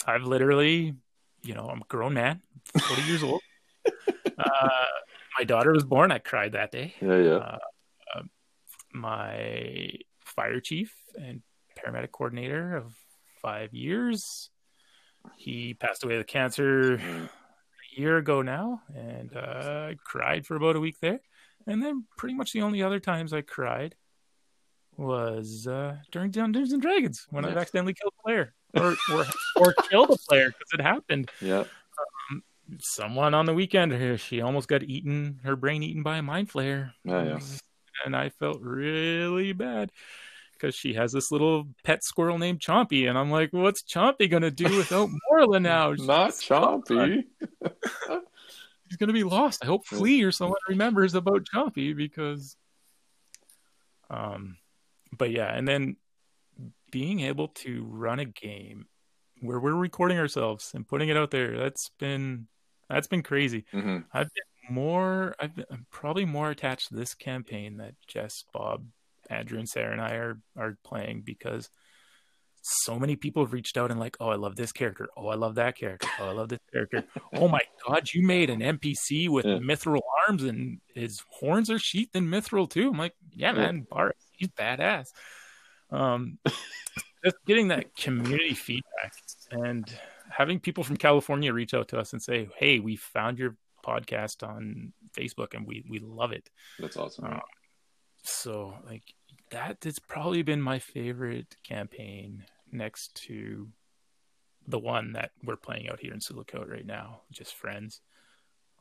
I've literally, you know, I'm a grown man, 40 years old. Uh, my daughter was born. I cried that day Yeah, yeah. my fire chief and paramedic coordinator of five years. He passed away of cancer a year ago now, and uh, I cried for about a week there. And then pretty much the only other times I cried was uh, during Dungeons and Dragons when I've accidentally killed a player or or, or killed a player because it happened. yeah. Someone on the weekend, she almost got eaten, her brain eaten by a mind flayer. Yeah, yeah. And I felt really bad because she has this little pet squirrel named Chompy, and I'm like, what's Chompy gonna do without Morla now? Not chompy. She's gonna be lost. I hope Flea or someone remembers about Chompy because, um, but yeah, and then being able to run a game where we're recording ourselves and putting it out there, that's been that's been crazy. hmm I've been more. I've been, I'm probably more attached to this campaign that Jess, Bob, Andrew, and Sarah and I are are playing because so many people have reached out and like, oh, I love this character. Oh, I love that character. Oh, I love this character. oh my god, you made an NPC with Yeah. mithril arms and his horns are sheathed in mithril too. I'm like, yeah, man, Bar, he's badass. Um, just getting that community feedback and having people from California reach out to us and say, "Hey, we found your podcast on Facebook and we we love it." That's awesome. Uh, So, like that has probably been my favorite campaign next to the one that we're playing out here in Sioux Lookout right now, just friends.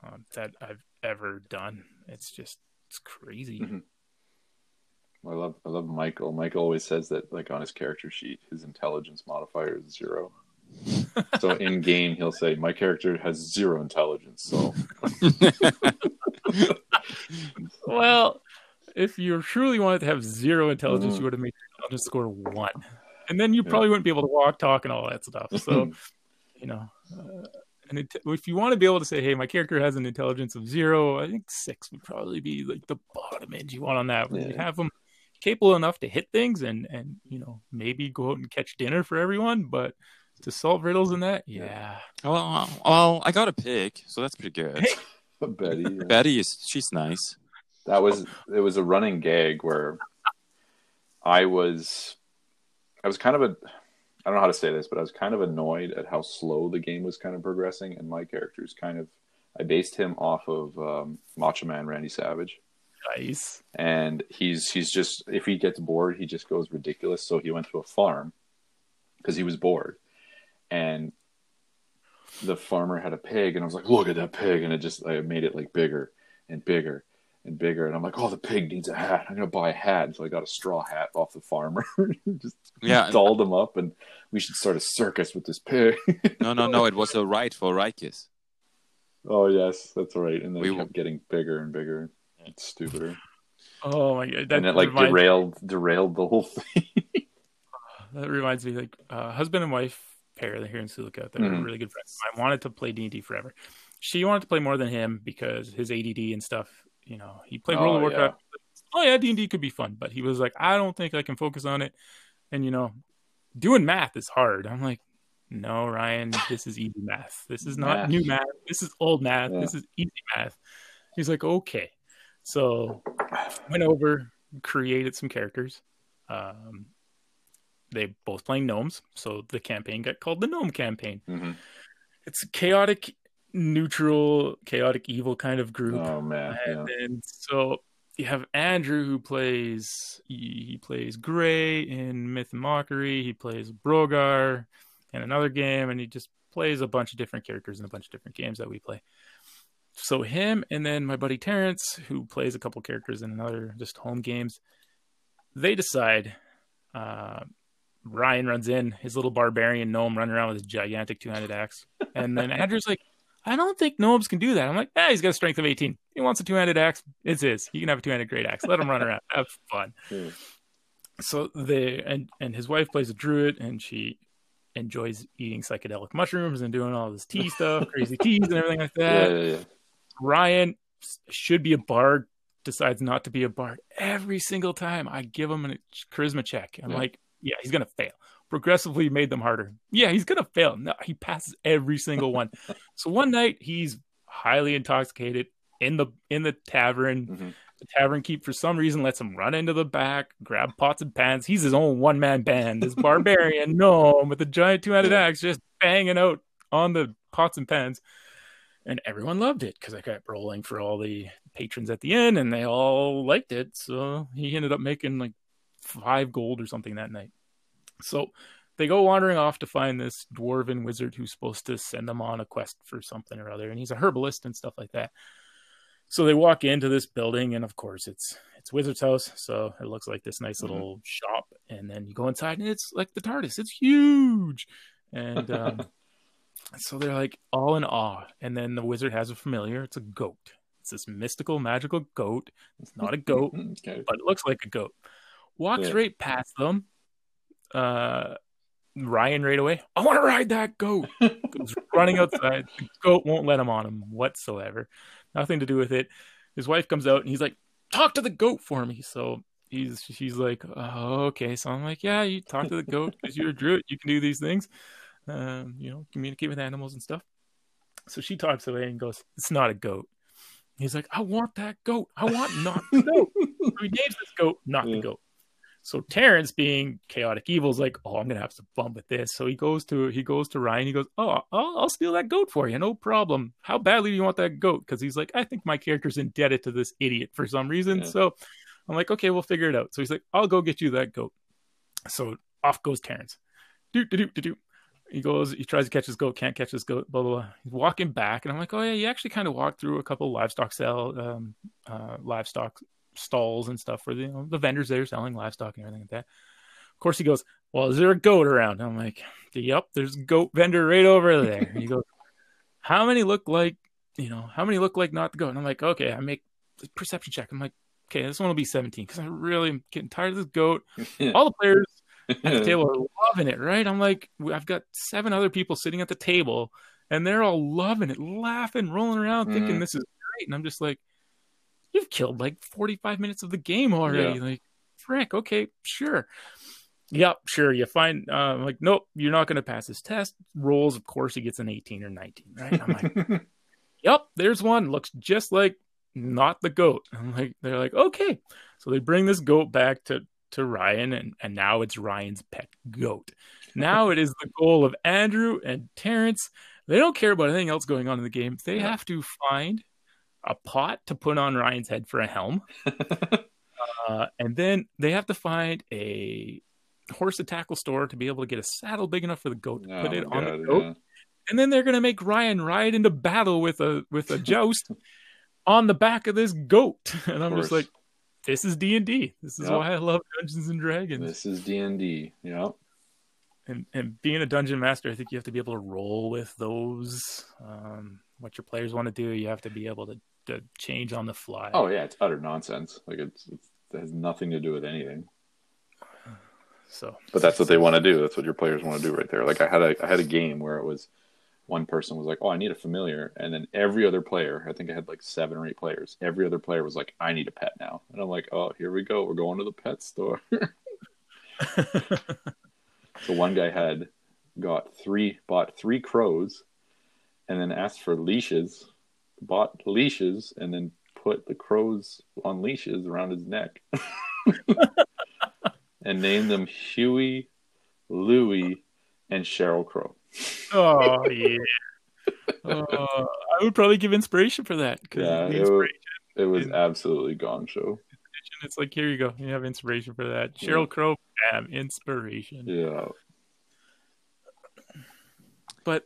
Um, that I've ever done. It's just it's crazy. Mhm. I love I love Michael. Michael always says that like on his character sheet, his intelligence modifier is zero. So in game, he'll say, "My character has zero intelligence." So Well, if you truly wanted to have zero intelligence, Mhm. you would have made your intelligence score one, and then you Yeah. probably wouldn't be able to walk, talk, and all that stuff. So, you know, uh, and it, if you want to be able to say, "Hey, my character has an intelligence of zero, I think six would probably be like the bottom end you want on that. When you have them, capable enough to hit things and and you know maybe go out and catch dinner for everyone, but to solve riddles and that, yeah. Well, well, I got a pig, so that's pretty good. Betty. yeah. Betty is she's nice. That was it was a running gag where I was I was kind of a I don't know how to say this, but I was kind of annoyed at how slow the game was kind of progressing, and my character's kind of I based him off of um, Macho Man Randy Savage, Nice. and he's he's just if he gets bored, he just goes ridiculous. So he went to a farm because he was bored, and the farmer had a pig, and I was like, "Look at that pig!" And it just I made it like bigger and bigger and bigger, and I'm like, "Oh, the pig needs a hat. I'm gonna buy a hat." So I got a straw hat off the farmer, just Yeah. dolled him up, and we should start a circus with this pig. No, no, no. It was a right for Rikis. oh yes, that's right. And then We it kept getting bigger and bigger. It's stupider, Oh my god, that, and it like reminds, derailed derailed the whole thing. that reminds me like uh, husband and wife pair here in Sioux Lookout. They're Mhm. really good friends. I wanted to play D and D forever. She wanted to play more than him because his ADD and stuff. You know, he played World of Oh, Warcraft. Oh yeah, D and D could be fun, but he was like, I don't think I can focus on it. And you know, doing math is hard. I'm like, no, Ryan, this is easy math. This is not Math. new math. This is old math. Yeah. This is easy math. He's like, okay. So went over, created some characters. Um, they both playing gnomes, so the campaign got called the Gnome Campaign. Mhm. It's a chaotic, neutral, chaotic evil kind of group. Oh man, yeah. And so you have Andrew who plays he, he plays Gray in Myth and Mockery. He plays Brogar in another game, and he just plays a bunch of different characters in a bunch of different games that we play. So him and then my buddy Terrence, who plays a couple characters in another just home games, they decide. Uh, Ryan runs in, his little barbarian gnome running around with his gigantic two-handed axe, and then Andrew's like, I don't think gnomes can do that. I'm like, ah, he's got a strength of 18. He wants a two-handed axe. It's his. He can have a two-handed great axe. Let him run around. Have fun. Yeah. So they and and his wife plays a druid, and she enjoys eating psychedelic mushrooms and doing all this tea stuff, crazy teas and everything like Yeah, that. yeah, yeah. Ryan should be a bard, decides not to be a bard every single time. I give him a charisma check. I'm Yeah. like, yeah, he's gonna fail. Progressively made them harder. Yeah, he's gonna fail. No, he passes every single one. so one night he's highly intoxicated in the in the tavern. Mhm. The tavern keep for some reason lets him run into the back, grab pots and pans. He's his own one man band. This barbarian gnome with a giant two handed axe just banging out on the pots and pans and everyone loved it because I kept rolling for all the patrons at the end, and they all liked it. So he ended up making like five gold or something that night. So they go wandering off to find this dwarven wizard who's supposed to send them on a quest for something or other, and he's a herbalist and stuff like that. So they walk into this building, and of course it's it's Wizard's house, so it looks like this nice Mhm. little shop. And then you go inside, and it's like the TARDIS. It's huge, and um, so they're like all in awe. And then the wizard has a familiar. It's a goat. It's this mystical, magical goat. It's not a goat, okay. but it looks like a goat. Walks Yeah. right past them. Uh, Ryan right away. I want to ride that goat. Goes running outside. The goat won't let him on him whatsoever. Nothing to do with it. His wife comes out and he's like, "Talk to the goat for me." So he's she's like, oh, "Okay." So I'm like, "Yeah, you talk to the goat because you're a druid. You can do these things. Um, you know, communicate with animals and stuff." So she talks away and goes, "It's not a goat." He's like, "I want that goat. I want not the goat." so he names this goat not Yeah. the goat. So Terrence, being chaotic evil, is like, "Oh, I'm gonna have some fun with this." So he goes to he goes to Ryan. He goes, "Oh, I'll, I'll steal that goat for you, no problem. How badly do you want that goat?" Because he's like, "I think my character's indebted to this idiot for some reason." Yeah. So I'm like, "Okay, we'll figure it out." So he's like, "I'll go get you that goat." So off goes Terrence. Do do do do do. He goes, he tries to catch his goat, can't catch his goat, blah, blah, blah. He's walking back, and I'm like, oh, yeah, you actually kind of walked through a couple livestock sell, um, uh, livestock stalls and stuff for the, you know, the vendors there selling livestock and everything like that. Of course, he goes, well, is there a goat around? I'm like, yep, there's a goat vendor right over there. He goes, how many look like, you know, how many look like not the goat? And I'm like, okay, I make a perception check. I'm like, okay, this one will be 17 because I really am getting tired of this goat. All the players at the table are loving it, right? I'm like, I've got seven other people sitting at the table, and they're all loving it, laughing, rolling around, thinking Mhm. this is great. And I'm just like, you've killed like 45 minutes of the game already. Like, frick? Okay, sure. Yep, sure. You find uh, like, nope, you're not going to pass this test. Rolls, of course, he gets an 18 or 19, right? I'm like, yep, there's one. Looks just like not the goat. I'm like, they're like, okay. So they bring this goat back to to Ryan, and and now it's Ryan's pet goat. Now it is the goal of Andrew and Terrence. They don't care about anything else going on in the game. They Yeah. have to find a pot to put on Ryan's head for a helm. Uh, and then they have to find a horse to tackle store to be able to get a saddle big enough for the goat to Oh put it my on the goat. yeah. And then they're gonna make Ryan ride into battle with a with a joust on the back of this goat. And I'm just like, this is D and D. This is Yep. why I love Dungeons and Dragons. This is D and D. Yeah. And and being a dungeon master, I think you have to be able to roll with those. Um, what your players want to do, you have to be able to, to change on the fly. Oh yeah, it's utter nonsense. Like it's, it's it has nothing to do with anything. so But that's what they want to do. That's what your players want to do right there. Like I had a I had a game where it was one person was like, "Oh, I need a familiar," and then every other player, I think I had like seven or eight players. Every other player was like, "I need a pet now," and I'm like, "Oh, here we go. We're going to the pet store." so one guy had got three, bought three crows, and then asked for leashes, bought leashes, and then put the crows on leashes around his neck, and named them Huey, Louie, and Sheryl Crow. oh yeah. Uh, I would probably give inspiration for that. Yeah, it was, it was in- absolutely gong show. it's like here you go. You have inspiration for that. Sheryl Crow, bam, inspiration. Yeah, But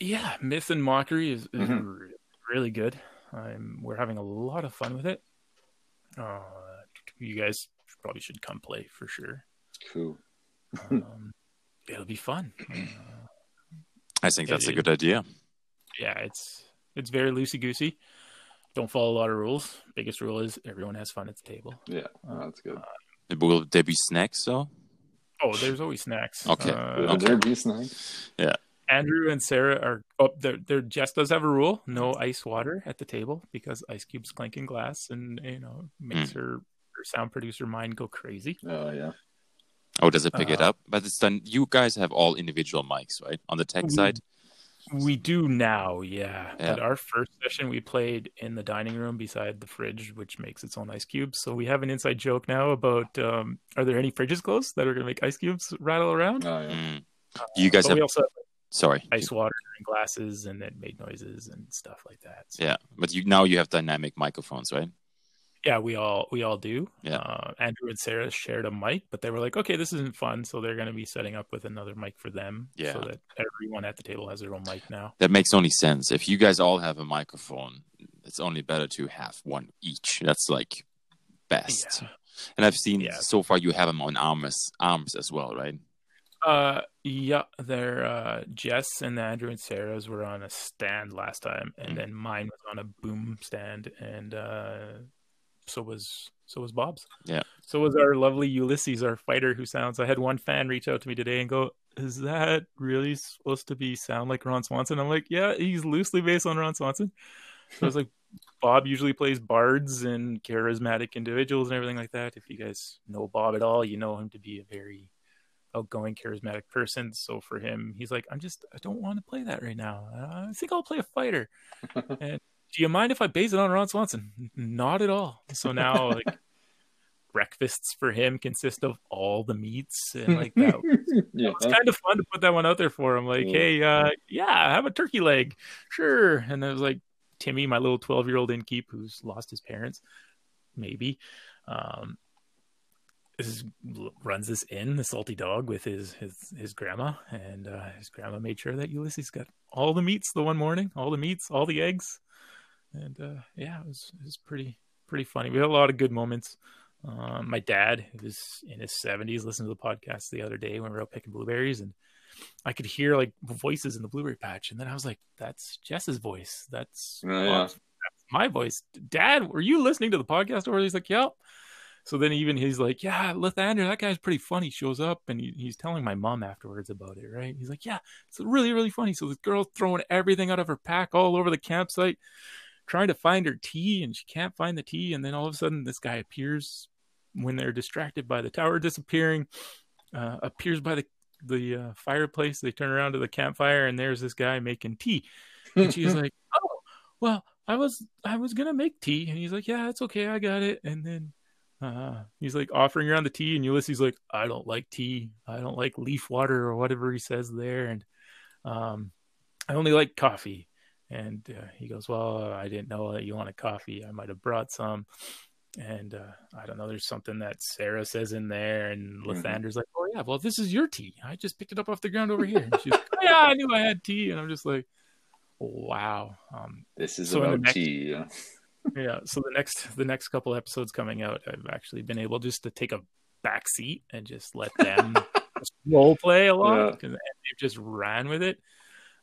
yeah, myth and mockery is, is Mhm. Re- really good. I'm we're having a lot of fun with it. Uh, you guys probably should come play for sure. cool. Um, it'll be fun. Uh, I think Yeah, that's a good idea. yeah, it's it's very loosey goosey. Don't follow a lot of rules. Biggest rule is everyone has fun at the table. Yeah, oh, that's good. Will there be snacks though? Oh, there's always snacks. Okay. Uh, Would okay. there be snack? Andrew and Sarah are oh there there Jess does have a rule, no ice water at the table because ice cubes clink in glass and you know makes Hmm. her, her sound producer mind go crazy. Oh yeah. Oh, does it pick it Uh, up? But it's done. You guys have all individual mics, right? On the tech We- side. We do now, yeah. Yeah. But our first session we played in the dining room beside the fridge, which makes its own ice cubes. So we have an inside joke now about um, are there any fridges close that are going to make ice cubes rattle around? Oh yeah. Mm. You guys But have we also have sorry. ice water and glasses and it made noises and stuff like that. So, Yeah, but you now you have dynamic microphones, right? yeah, we all we all do. Yeah. Uh, Andrew and Sarah shared a mic, but they were like, okay, this isn't fun, so they're going to be setting up with another mic for them, Yeah. so that everyone at the table has their own mic now. That makes only sense. If you guys all have a microphone, it's only better to have one each. That's like best. Yeah. And I've seen Yeah. so far you have them on arms arms as well, right? Uh, yeah, their uh, Jess and Andrew and Sarah's were on a stand last time, and Mm. then mine was on a boom stand, and uh, so was so was Bob's. Yeah. So was our lovely Ulysses, our fighter who sounds. I had one fan reach out to me today and go, "Is that really supposed to be sound like Ron Swanson?" I'm like, "Yeah, he's loosely based on Ron Swanson." So I was like, Bob usually plays bards and charismatic individuals and everything like that. If you guys know Bob at all, you know him to be a very outgoing, charismatic person. So for him, he's like, I'm just, I don't want to play that right now. I think I'll play a fighter. and do you mind if I base it on Ron Swanson? Not at all. So now, like, breakfasts for him consist of all the meats and like that. yeah. It's kind of fun to put that one out there for him. Like, Yeah. hey, uh, yeah, have a turkey leg, sure. And it was like Timmy, my little twelve-year-old innkeep who's lost his parents, maybe, um, is, runs this inn, the salty dog, with his his his grandma, and uh, his grandma made sure that Ulysses got all the meats the one morning, all the meats, all the eggs, and uh, yeah, it was it was pretty pretty funny. We had a lot of good moments. Um, my dad, who's in his seventies, listened to the podcast the other day when we were out picking blueberries, and I could hear like voices in the blueberry patch, and then I was like, "That's Jess's voice. That's, Oh, yeah. that's my voice." Dad, were you listening to the podcast? Or he's like, "Yep." So then even he's like, "Yeah, Lathander, that guy's pretty funny." Shows up and he, he's telling my mom afterwards about it. Right? He's like, "Yeah, it's really really funny." So this girl throwing everything out of her pack all over the campsite, trying to find her tea, and she can't find the tea, and then all of a sudden this guy appears when they're distracted by the tower disappearing, uh, appears by the the uh, fireplace. They turn around to the campfire, and there's this guy making tea. And she's like, "Oh, well, I was I was gonna make tea," and he's like, "Yeah, it's okay, I got it." And then uh, he's like offering around the tea, and Ulysses like, "I don't like tea. I don't like leaf water or whatever he says there, and um, I only like coffee." And uh, he goes, "Well, I didn't know that you wanted coffee. I might have brought some." And uh, I don't know. There's something that Sarah says in there, and Lathander's like, "Oh yeah, well this is your tea. I just picked it up off the ground over here." And she's like, oh, "Yeah, I knew I had tea," and I'm just like, "Wow." Um, This is So about next- tea. Yeah. Yeah. So the next the next couple episodes coming out, I've actually been able just to take a back seat and just let them just role play a lot Yeah. because they've just ran with it.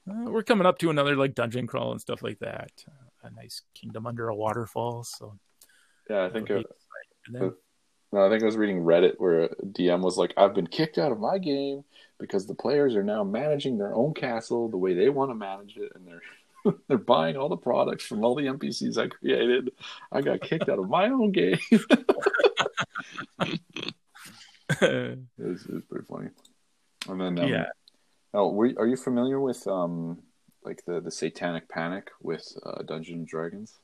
Uh, we're coming up to another like dungeon crawl and stuff like that. Uh, a nice kingdom under a waterfall. So Yeah, I think it'll be exciting. And then, No, I think I was reading Reddit where a DM was like, "I've been kicked out of my game because the players are now managing their own castle the way they want to manage it, and they're they're buying all the products from all the NPCs I created. I got kicked out of my own game." it, was, it was pretty funny. And then, um, yeah. Oh, were, are you familiar with um like the the Satanic Panic with uh, Dungeons and Dragons?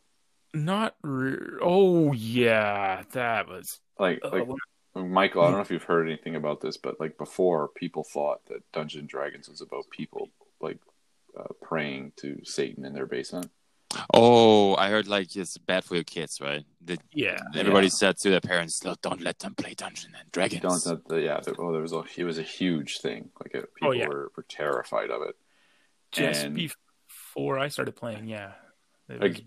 Not. Re- oh yeah, that was. Like uh, like Michael, I don't know if you've heard anything about this, but like before, people thought that Dungeons and Dragons was about people like uh, praying to Satan in their basement. Oh, I heard like it's bad for your kids, right? The, yeah. everybody said to their parents, "Look, "Don't let them play Dungeons and Dragons." Don't that the, yeah? The, oh, there was a it was a huge thing. Like it, people Oh, yeah. were, were terrified of it. Just and- before I started playing, yeah, it Like- was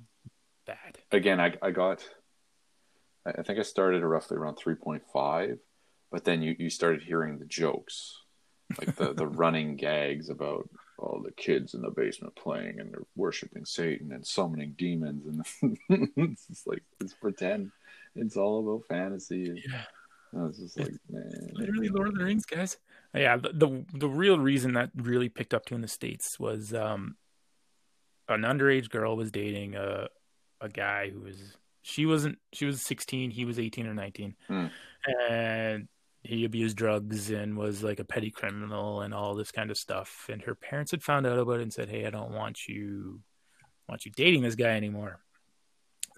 bad. Again, I I got I I think I started roughly around three point five, but then you you started hearing the jokes, like the the running gags about all the kids in the basement playing and they're worshiping Satan and summoning demons and it's just like it's pretend. It's all about fantasy. Yeah. I was just like, man. literally Lord of the Rings, guys. Yeah, the, the the real reason that really picked up to in the states was um, an underage girl was dating a a guy who was she wasn't she was 16, he was 18 or 19, Hmm. and he abused drugs and was like a petty criminal and all this kind of stuff. And her parents had found out about it and said, "Hey, I don't want you want you dating this guy anymore."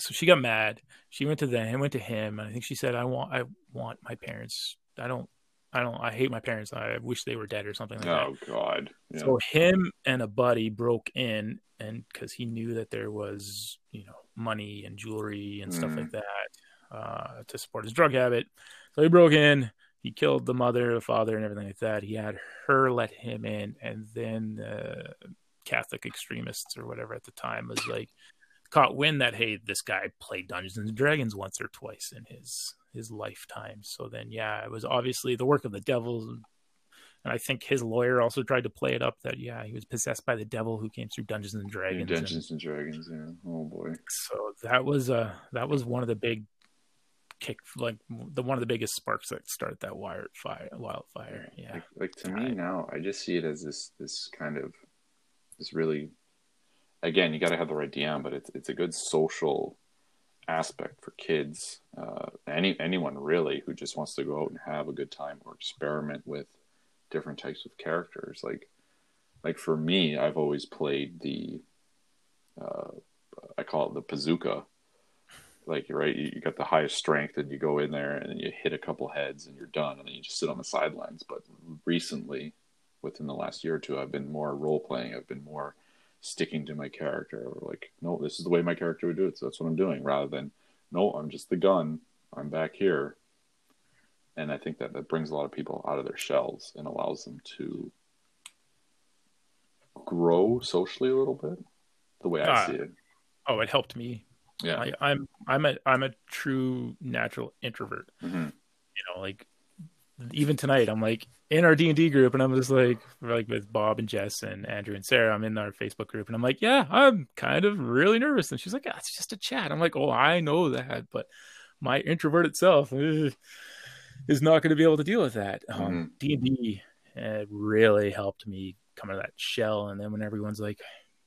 So she got mad. She went to them, went to him, and I think she said, "I want, I want my parents. I don't, I don't, I hate my parents. I wish they were dead or something like that." Oh God. Yeah. So him and a buddy broke in, and because he knew that there was, you know, money and jewelry and stuff Mm. like that uh, to support his drug habit. So he broke in. He killed the mother, the father, and everything like that. He had her let him in, and then the Catholic extremists or whatever at the time was like caught wind that hey, this guy played Dungeons and Dragons once or twice in his his lifetime. So then, yeah, it was obviously the work of the devil. And I think his lawyer also tried to play it up that yeah, he was possessed by the devil who came through Dungeons and Yeah, Dragons. and- Dungeons and Dragons. Yeah. Oh boy. so that was uh that was one of the big kick like the one of the biggest sparks that started that wildfire wildfire. Yeah. Like, like to me God. now, I just see it as this this kind of this really. Again, you got to have the right DM, but it's it's a good social aspect for kids. Uh, any anyone really who just wants to go out and have a good time or experiment with different types of characters. Like like for me, I've always played the. Uh, I call it the bazooka. Like you're right, you, you got the highest strength, and you go in there and then you hit a couple heads, and you're done, and then you just sit on the sidelines. But recently, within the last year or two, I've been more role playing. I've been more sticking to my character. Or like, no, this is the way my character would do it, so that's what I'm doing. Rather than, no, I'm just the gun. I'm back here. And I think that that brings a lot of people out of their shells and allows them to grow socially a little bit. The way I Ah, see it. Oh, it helped me. Yeah. I, I'm I'm a I'm a true natural introvert. hmm You know, like even tonight, I'm like in our D and D group, and I'm just like like with Bob and Jess and Andrew and Sarah. I'm in our Facebook group, and I'm like, yeah, I'm kind of really nervous. And she's like, yeah, it's just a chat. I'm like, oh, I know that, but my introvert self eh, is not going to be able to deal with that. Um, D and D uh, really helped me come out of that shell, and then when everyone's like,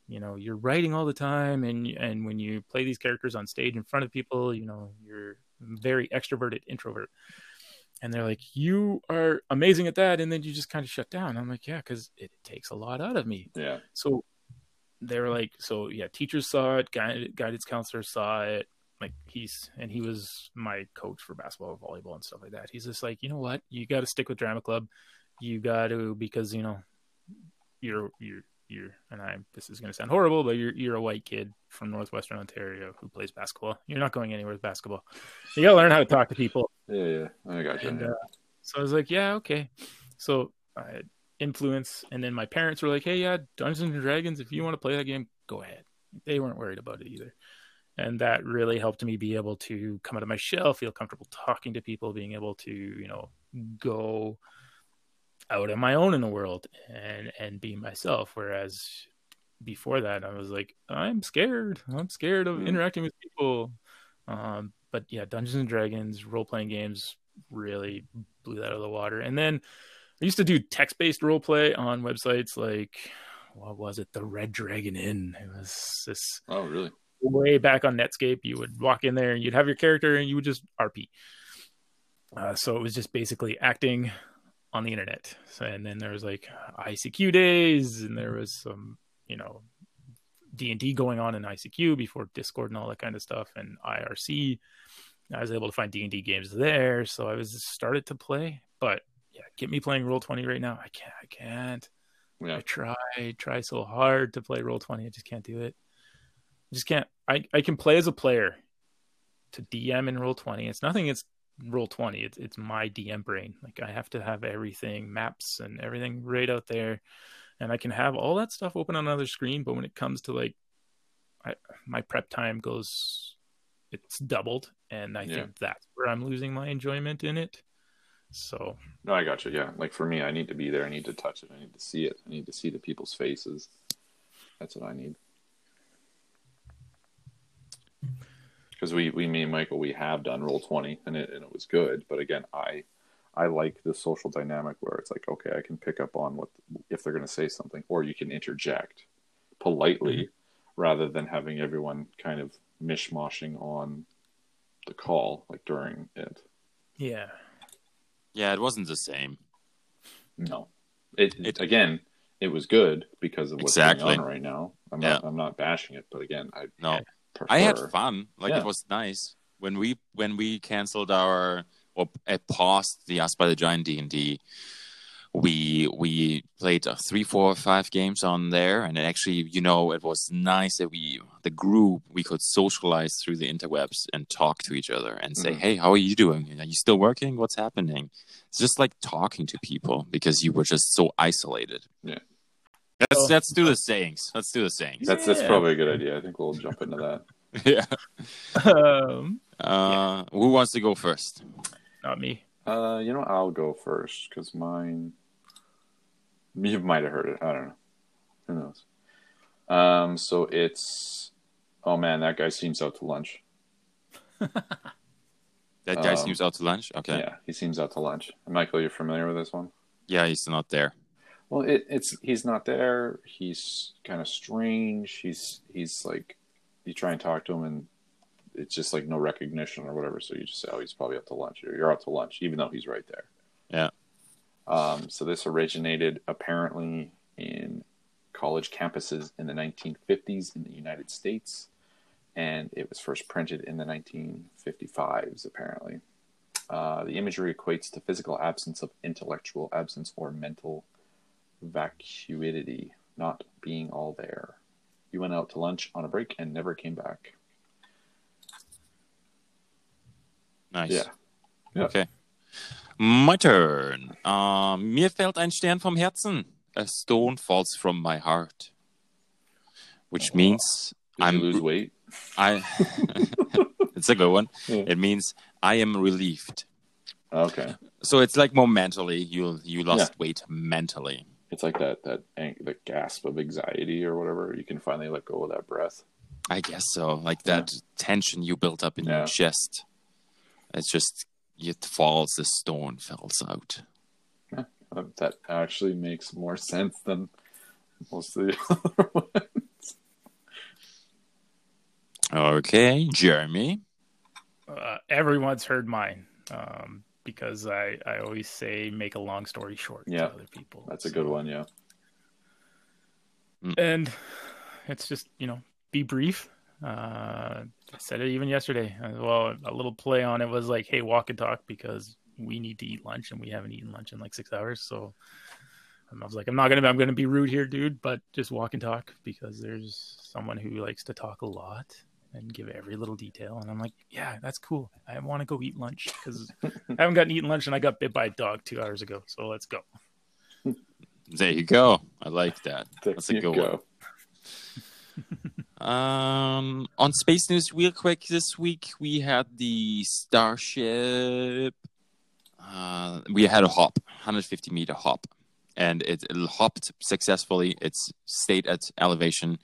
you know, you're writing all the time, and and when you play these characters on stage in front of people, you know, you're very extroverted introvert. And they're like, "You are amazing at that," and then you just kind of shut down. I'm like, "Yeah, because it takes a lot out of me." Yeah. So they were like, "So yeah, teachers saw it, guided, guidance counselors saw it, like he's and he was my coach for basketball, volleyball, and stuff like that. He's just like, you know what, you got to stick with drama club. You got to because you know you're you're you're and I this is going to sound horrible, but you're you're a white kid from northwestern Ontario who plays basketball. You're not going anywhere with basketball. You got to learn how to talk to people. Yeah, yeah, I got you. And uh, so I was like, yeah, okay. So I had influence, and then my parents were like, hey, yeah, Dungeons and Dragons. If you want to play that game, go ahead. They weren't worried about it either and that really helped me be able to come out of my shell feel comfortable talking to people being able to you know go out on my own in the world and and be myself. Whereas before that i was like i'm scared. I'm scared of Mm. interacting with people. Um but yeah dungeons and dragons role-playing games really blew that out of the water. And then i used to do text-based role play on websites like what was it? The red dragon inn. It was this Oh, really? way back on Netscape, you would walk in there and you'd have your character and you would just RP. Uh, so it was just basically acting on the internet. So, and then there was like ICQ days, and there was some, you know, D and D going on in ICQ before Discord and all that kind of stuff, and IRC. I was able to find D and D games there, so I was started to play. But yeah, get me playing Roll Twenty right now. I can't. I can't. Yeah. I try try so hard to play roll 20 i just can't do it I just can't i i can play as a player to dm in roll 20 it's nothing it's roll 20 it's it's my dm brain like i have to have everything maps and everything right out there and i can have all that stuff open on another screen but when it comes to like I, my prep time goes it's doubled and i Yeah. think that's where i'm losing my enjoyment in it so No, I got you. Yeah, like for me, I need to be there. I need to touch it. I need to see it. I need to see the people's faces. That's what I need. Because we, we, me and Michael, we have done roll twenty, and it and it was good. But again, I, I like the social dynamic where it's like, okay, I can pick up on what if they're going to say something, or you can interject politely, mm-hmm. rather than having everyone kind of mishmashing on the call, like during it. yeah Yeah, it wasn't the same. No, it, It- again, it was good because of what's Exactly. going on right now. I'm not, I'm not bashing it, but again, I No, prefer. I had fun. Like Yeah. it was nice when we when we canceled our or uh, paused the Us by the Giant D and D. We we played uh, three, four, five games on there, and it actually, you know, it was nice that we the group we could socialize through the interwebs and talk to each other and say, Mhm. "Hey, how are you doing? Are you still working? What's happening?" It's just like talking to people because you were just so isolated. Yeah. Let's let's do the sayings. Let's do the sayings. That's that's Yeah. probably a good idea. I think we'll jump into that. yeah. um Uh, Who wants to go first? not me Uh, you know, I'll go first because mine. You might have heard it. I don't know. Who knows? Um, so it's. Oh man, that guy seems out to lunch. That guy Um, seems out to lunch. Okay. Yeah, he seems out to lunch. Michael, you're familiar with this one? Yeah, he's not there. Well, it, it's he's not there. He's kind of strange. He's he's like you try and talk to him, and it's just like no recognition or whatever. So you just say, "Oh, he's probably out to lunch." Or you're out to lunch, even though he's right there. Yeah. Um, so this originated apparently in college campuses in the 1950s in the United States, and it was first printed in the 1955s. Apparently, uh, the imagery equates to physical absence of intellectual absence or mental vacuity, not being all there. You went out to lunch on a break and never came back. Nice. Yeah. Ja. Okay. My turn. Uh, mir fällt ein Stern vom Herzen. A stone falls from my heart. Which means Did I'm lose weight? I. it's a good one. Yeah. It means I am relieved. Okay. So it's like more mentally. You you lost Yeah. weight mentally. It's like that that ang- the gasp of anxiety or whatever. You can finally let go of that breath. I guess so. Like that tension you built up in Yeah. your chest. It's just it falls. The stone falls out. Uh, That actually makes more sense than most of the other ones. Okay, Jeremy. uh, everyone's heard mine um, because I, I always say make a long story short Yeah. to other people. That's a good one. Yeah. And it's just, you know, be brief. Uh, I said it even yesterday. Uh, Well, a little play on it was like, hey, walk and talk because we need to eat lunch and we haven't eaten lunch in like six hours. So I was like, I'm not gonna, I'm gonna be rude here, dude, but just walk and talk because there's someone who likes to talk a lot and give every little detail. And I'm like, yeah, that's cool. I want to go eat lunch because I haven't gotten eaten lunch and I got bit by a dog two hours ago. So let's go. There you go. I like that. There That's a good go. one. Um, on space news, real quick this week, we had the Starship. Uh, we had a hop, 150 meter hop, and it, it hopped successfully. It's stayed at elevation.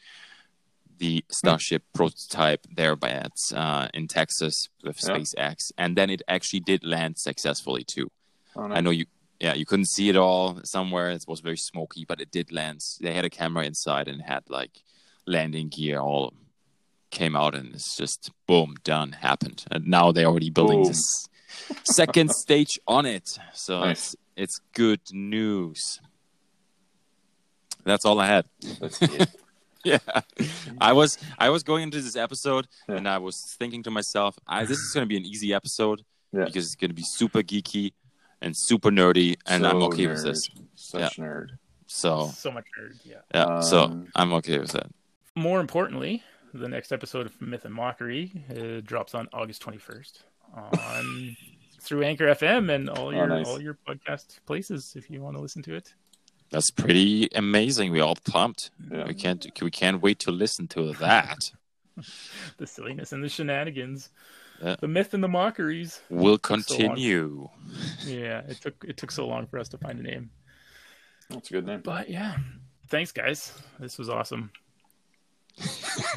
The Starship prototype there by at, uh, in Texas with Yeah. SpaceX, and then it actually did land successfully too. Oh, I know you. Yeah, you couldn't see it all somewhere. It was very smoky, but it did land. They had a camera inside and had like landing gear all came out, and it's just boom, done, happened. And now they're already building Boom. this second stage on it. So Nice. it's it's good news. That's all I had. That's it. Yeah, I was I was going into this episode Yeah. and I was thinking to myself, I, this is going to be an easy episode Yeah. because it's going to be super geeky and super nerdy, and I'm So okay with nerd. this. Such nerd. So So much nerd. Yeah. yeah, so Um, I'm okay with that. More importantly, the next episode of Myth and Mockery uh, drops on August 21st on through Anchor FM and all Oh, your nice. all your podcast places if you want to listen to it. That's pretty amazing. We're all pumped. Yeah. We can't we can't wait to listen to that. The silliness and the shenanigans, Yeah. the myth and the mockeries. We'll So continue. Yeah, it took it took so long for us to find a name, That's a good name. but yeah, thanks guys. This was awesome.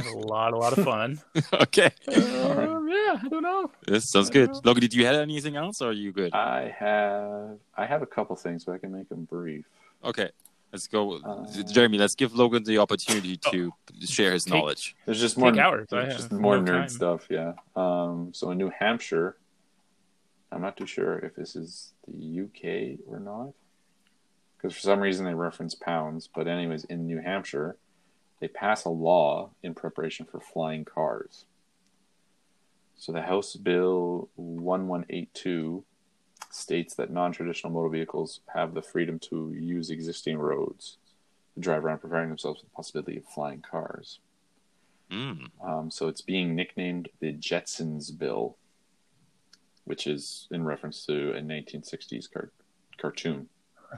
A lot, a lot of fun. okay, Um, yeah, I don't know. this sounds good. Logan, did you have anything else, or are you good? I have I have a couple things, but I can make them brief. Okay, let's go, Uh, Jeremy. Let's give Logan the opportunity to share his Take- knowledge. There's just more Take hours. There's just more no nerd time. stuff. Yeah. Um. So in New Hampshire, I'm not too sure if this is the UK or not, because for some reason they reference pounds. But anyways, in New Hampshire, they pass a law in preparation for flying cars. So the House Bill 1182 states that non-traditional motor vehicles have the freedom to use existing roads to drive around, preparing themselves for the possibility of flying cars. Mm. Um, so it's being nicknamed the Jetsons Bill, which is in reference to a 1960s car- cartoon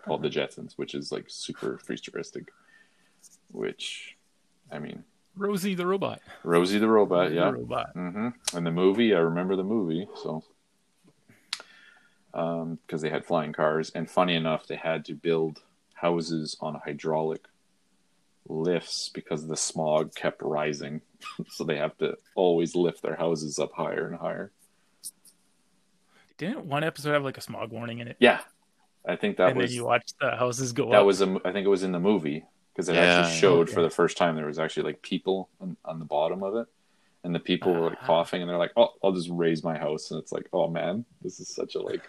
called The Jetsons, which is like super futuristic. Which, I mean, Rosie the robot. Rosie the robot, yeah. The yeah. robot. hmm And the movie, I remember the movie, so because they had flying cars, and funny enough, they had to build houses on hydraulic lifts because the smog kept rising, so they have to always lift their houses up higher and higher. Didn't one episode have like a smog warning in it? Yeah, I think that and was then you watch the houses go that up. was a, I think it was in the movie because it Yeah, actually showed for the first time there was actually like people on, on the bottom of it, and the people were like Ah. coughing, and they're like, "Oh, I'll just raise my house," and it's like, "Oh man, this is such a like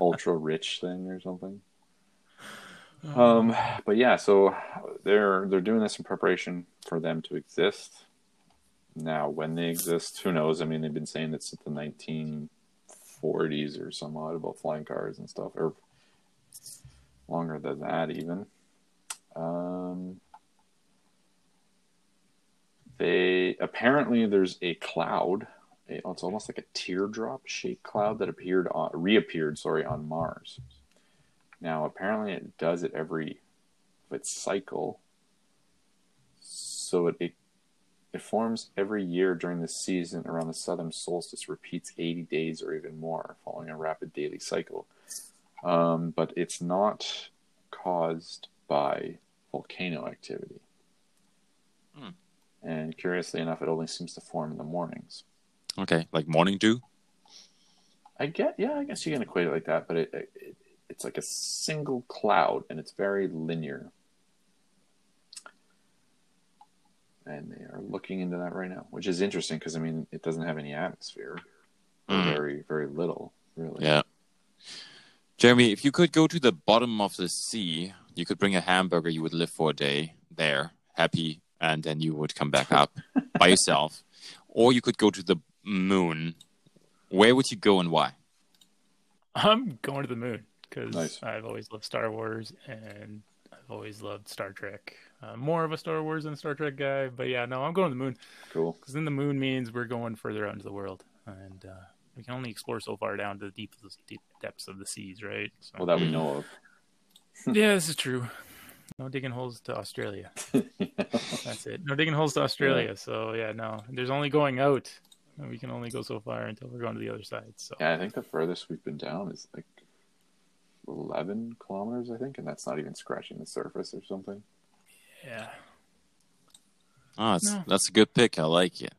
ultra rich thing or something." Um, but yeah, so they're they're doing this in preparation for them to exist. Now, when they exist, who knows? I mean, they've been saying it's at the 1940s or some odd about flying cars and stuff, or longer than that even. Um, they apparently there's a cloud. It's almost like a teardrop shaped cloud that appeared on reappeared, sorry, on Mars. Now, apparently, it does it every of its cycle. So it, it it forms every year during the season around the southern solstice, repeats 80 days or even more, following a rapid daily cycle. Um, but it's not caused by volcano activity. Hmm. And curiously enough, it only seems to form in the mornings. Okay, like morning dew. I get, yeah, I guess you can equate it like that, but it, it it's like a single cloud and it's very linear. And they are looking into that right now, which is interesting because I mean, it doesn't have any atmosphere. Mm. very very little, really. Yeah. Jeremy, if you could go to the bottom of the sea, you could bring a hamburger, you would live for a day there, happy, and then you would come back up by yourself. Or you could go to the moon. Where would you go and why? I'm going to the moon because Nice. I've always loved Star Wars and I've always loved Star Trek. Uh, more of a Star Wars than a Star Trek guy, but yeah, no, I'm going to the moon Cool. because then the moon means we're going further out into the world, and uh, we can only explore so far down to the deep, deep depths of the seas, right? So, Well, that we know of. yeah, this is true. No digging holes to Australia. of. That's it. No digging holes to Australia. So yeah, no, there's only going out. And We can only go so far until we're going to the other side. So yeah, I think the furthest we've been down is like eleven kilometers, I think, and that's not even scratching the surface or something. yeah, Oh, that's, No. that's a good pick. I like it.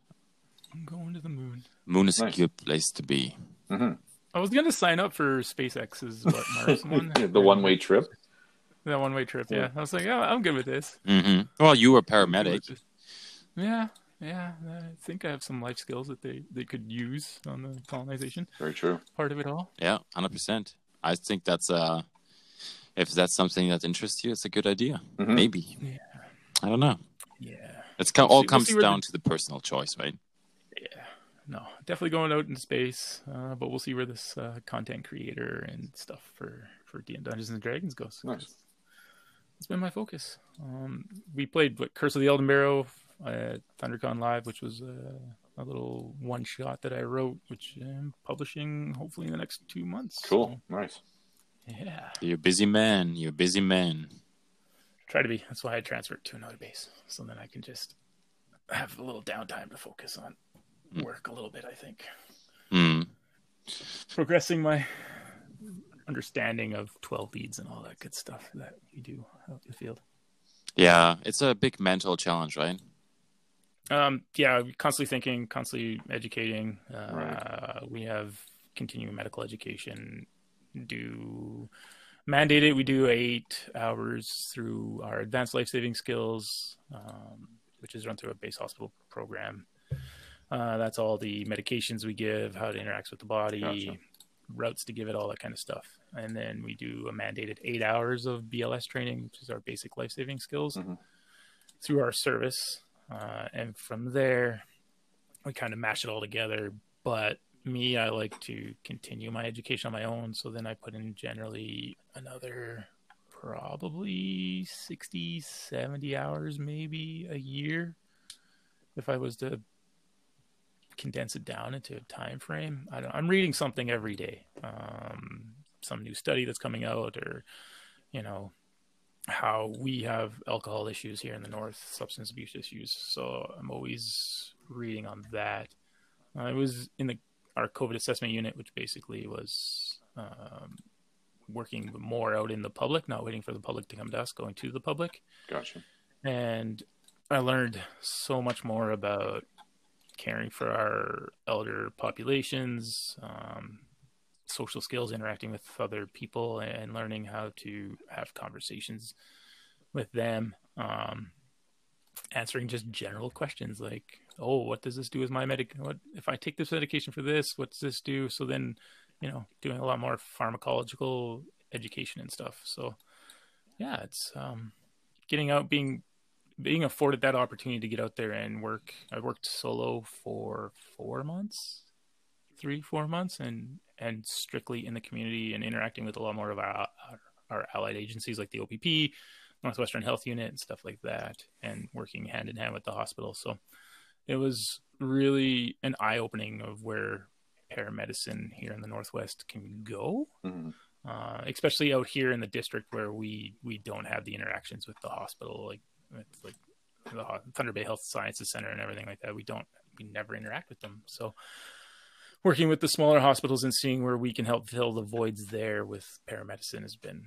I'm going to the moon. Moon is Nice. a good place to be. hmm I was gonna sign up for SpaceX's what Mars one, the one way trip. that one way trip. Yeah, Yeah. I was like, oh, I'm good with this. hmm Well, you were a I'm good paramedic. Yeah, yeah. I think I have some life skills that they they could use on the colonization Very true. part of it all. Yeah, 100%. I think that's, uh, if that's something that interests you, it's a good idea. Mhm. Maybe. Yeah. I don't know. Yeah, It's co- We'll all see- we'll comes down the- to the personal choice, right? yeah. No, definitely going out in space. Uh, but we'll see where this uh, content creator and stuff for for D and Dungeons and Dragons goes. Nice. It's been my focus. Um, we played what, Curse of the Elden Barrow at ThunderCon Live, which was uh, a little one shot that I wrote, which I'm publishing hopefully in the next two months. Cool. Nice. Yeah, You're a busy man. You're a busy man. try to be. That's why I transferred to another base, so then I can just have a little downtime to focus on work a little bit. I think Hmm. progressing my understanding of 12 leads and all that good stuff that we do out in the field. Yeah, it's a big mental challenge, right? Um, yeah, constantly thinking, constantly educating. Uh, Right. We have continuing medical education. Do mandated. We do eight hours through our advanced life saving skills, um, which is run through a base hospital program. Uh, that's all the medications we give, how it interacts with the body, Gotcha. routes to give it, all that kind of stuff. And then we do a mandated eight hours of BLS training, which is our basic life saving skills, Mhm. through our service. Uh, and from there, we kind of mash it all together. But me, I like to continue my education on my own. So then I put in generally another probably 60, 70 hours, maybe a year. If I was to condense it down into a time frame, I don't, I'm reading something every day. Um, some new study that's coming out, or, you know, how we have alcohol issues here in the north, substance abuse issues. So I'm always reading on that. I was in the our COVID assessment unit, which basically was um, working more out in the public, not waiting for the public to come to us, going to the public. Gotcha. And I learned so much more about caring for our elder populations, um, social skills, interacting with other people, and learning how to have conversations with them. Um, answering just general questions like, "Oh, what does this do with my medic? What if I take this medication for this? What does this do?" So then, you know, doing a lot more pharmacological education and stuff. So, yeah, it's um, getting out, being being afforded that opportunity to get out there and work. I worked solo for four months, three, four months, and and strictly in the community and interacting with a lot more of our our, our allied agencies like the OPP, Northwestern Health Unit, and stuff like that, and working hand in hand with the hospital. So it was really an eye opening of where paramedicine here in the Northwest can go. Mhm. Uh, especially out here in the district where we we don't have the interactions with the hospital, like with like the Thunder Bay Health Sciences Center and everything like that. We don't we never interact with them. So working with the smaller hospitals and seeing where we can help fill the voids there with paramedicine has been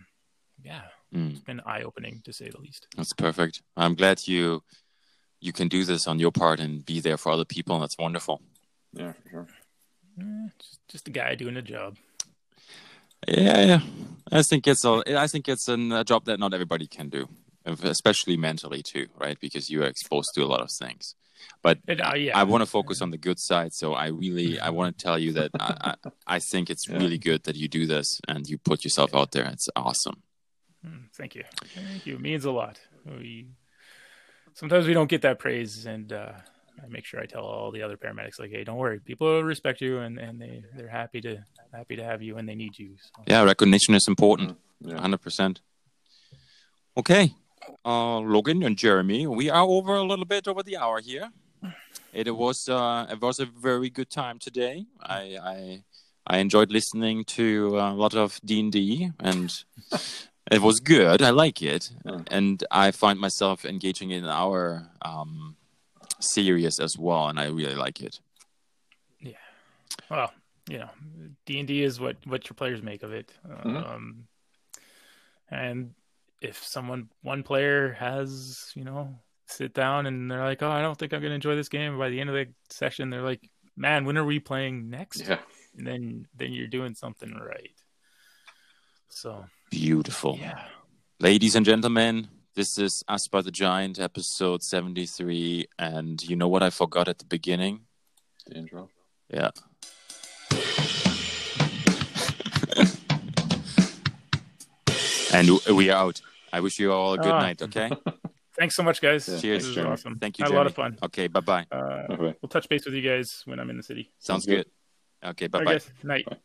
yeah Mm, it's been eye opening to say the least. that's perfect. I'm glad you you can do this on your part and be there for other people. That's wonderful. Yeah, for sure. Eh, just, just a guy doing a job. Yeah, yeah. I think it's a I think it's an, a job that not everybody can do, especially mentally too, right? Because you are exposed to a lot of things. But And, uh, yeah. I want to focus on the good side. So I really, I want to tell you that I, I, I think it's Yeah. really good that you do this and you put yourself out there. It's awesome. Mm, Thank you. Thank you. It means a lot. We sometimes we don't get that praise, and uh, I make sure I tell all the other paramedics, like, "Hey, don't worry. People respect you, and, and they they're happy to happy to have you, and they need you." So, Yeah, recognition is important. Yeah. 100%. Okay. Uh, Logan and Jeremy, we are over a little bit over the hour here. It was uh, it was a very good time today. I I, I enjoyed listening to a lot of D and D, and it was good. I like it, Yeah. and I find myself engaging in our um, series as well, and I really like it. Yeah. Well, you know, D and D is what what your players make of it. Mhm. Um, and if someone one player has you know sit down and they're like, "Oh, I don't think I'm going to enjoy this game," by the end of the session, they're like, "Man, when are we playing next?" Yeah. and then then you're doing something right. So Beautiful. yeah, Ladies and gentlemen, this is Us by the Giant, episode 73. And you know what I forgot at the beginning? The intro. Yeah. and we are out. I wish you all a good Ah. night, okay? thanks so much, guys. Yeah. Cheers, this is Jeremy. awesome. Thank you, Had a lot of fun. Okay, bye bye. Uh, Okay. we'll touch base with you guys when I'm in the city. Sounds good. good. Okay, All bye right, bye. Night. Bye.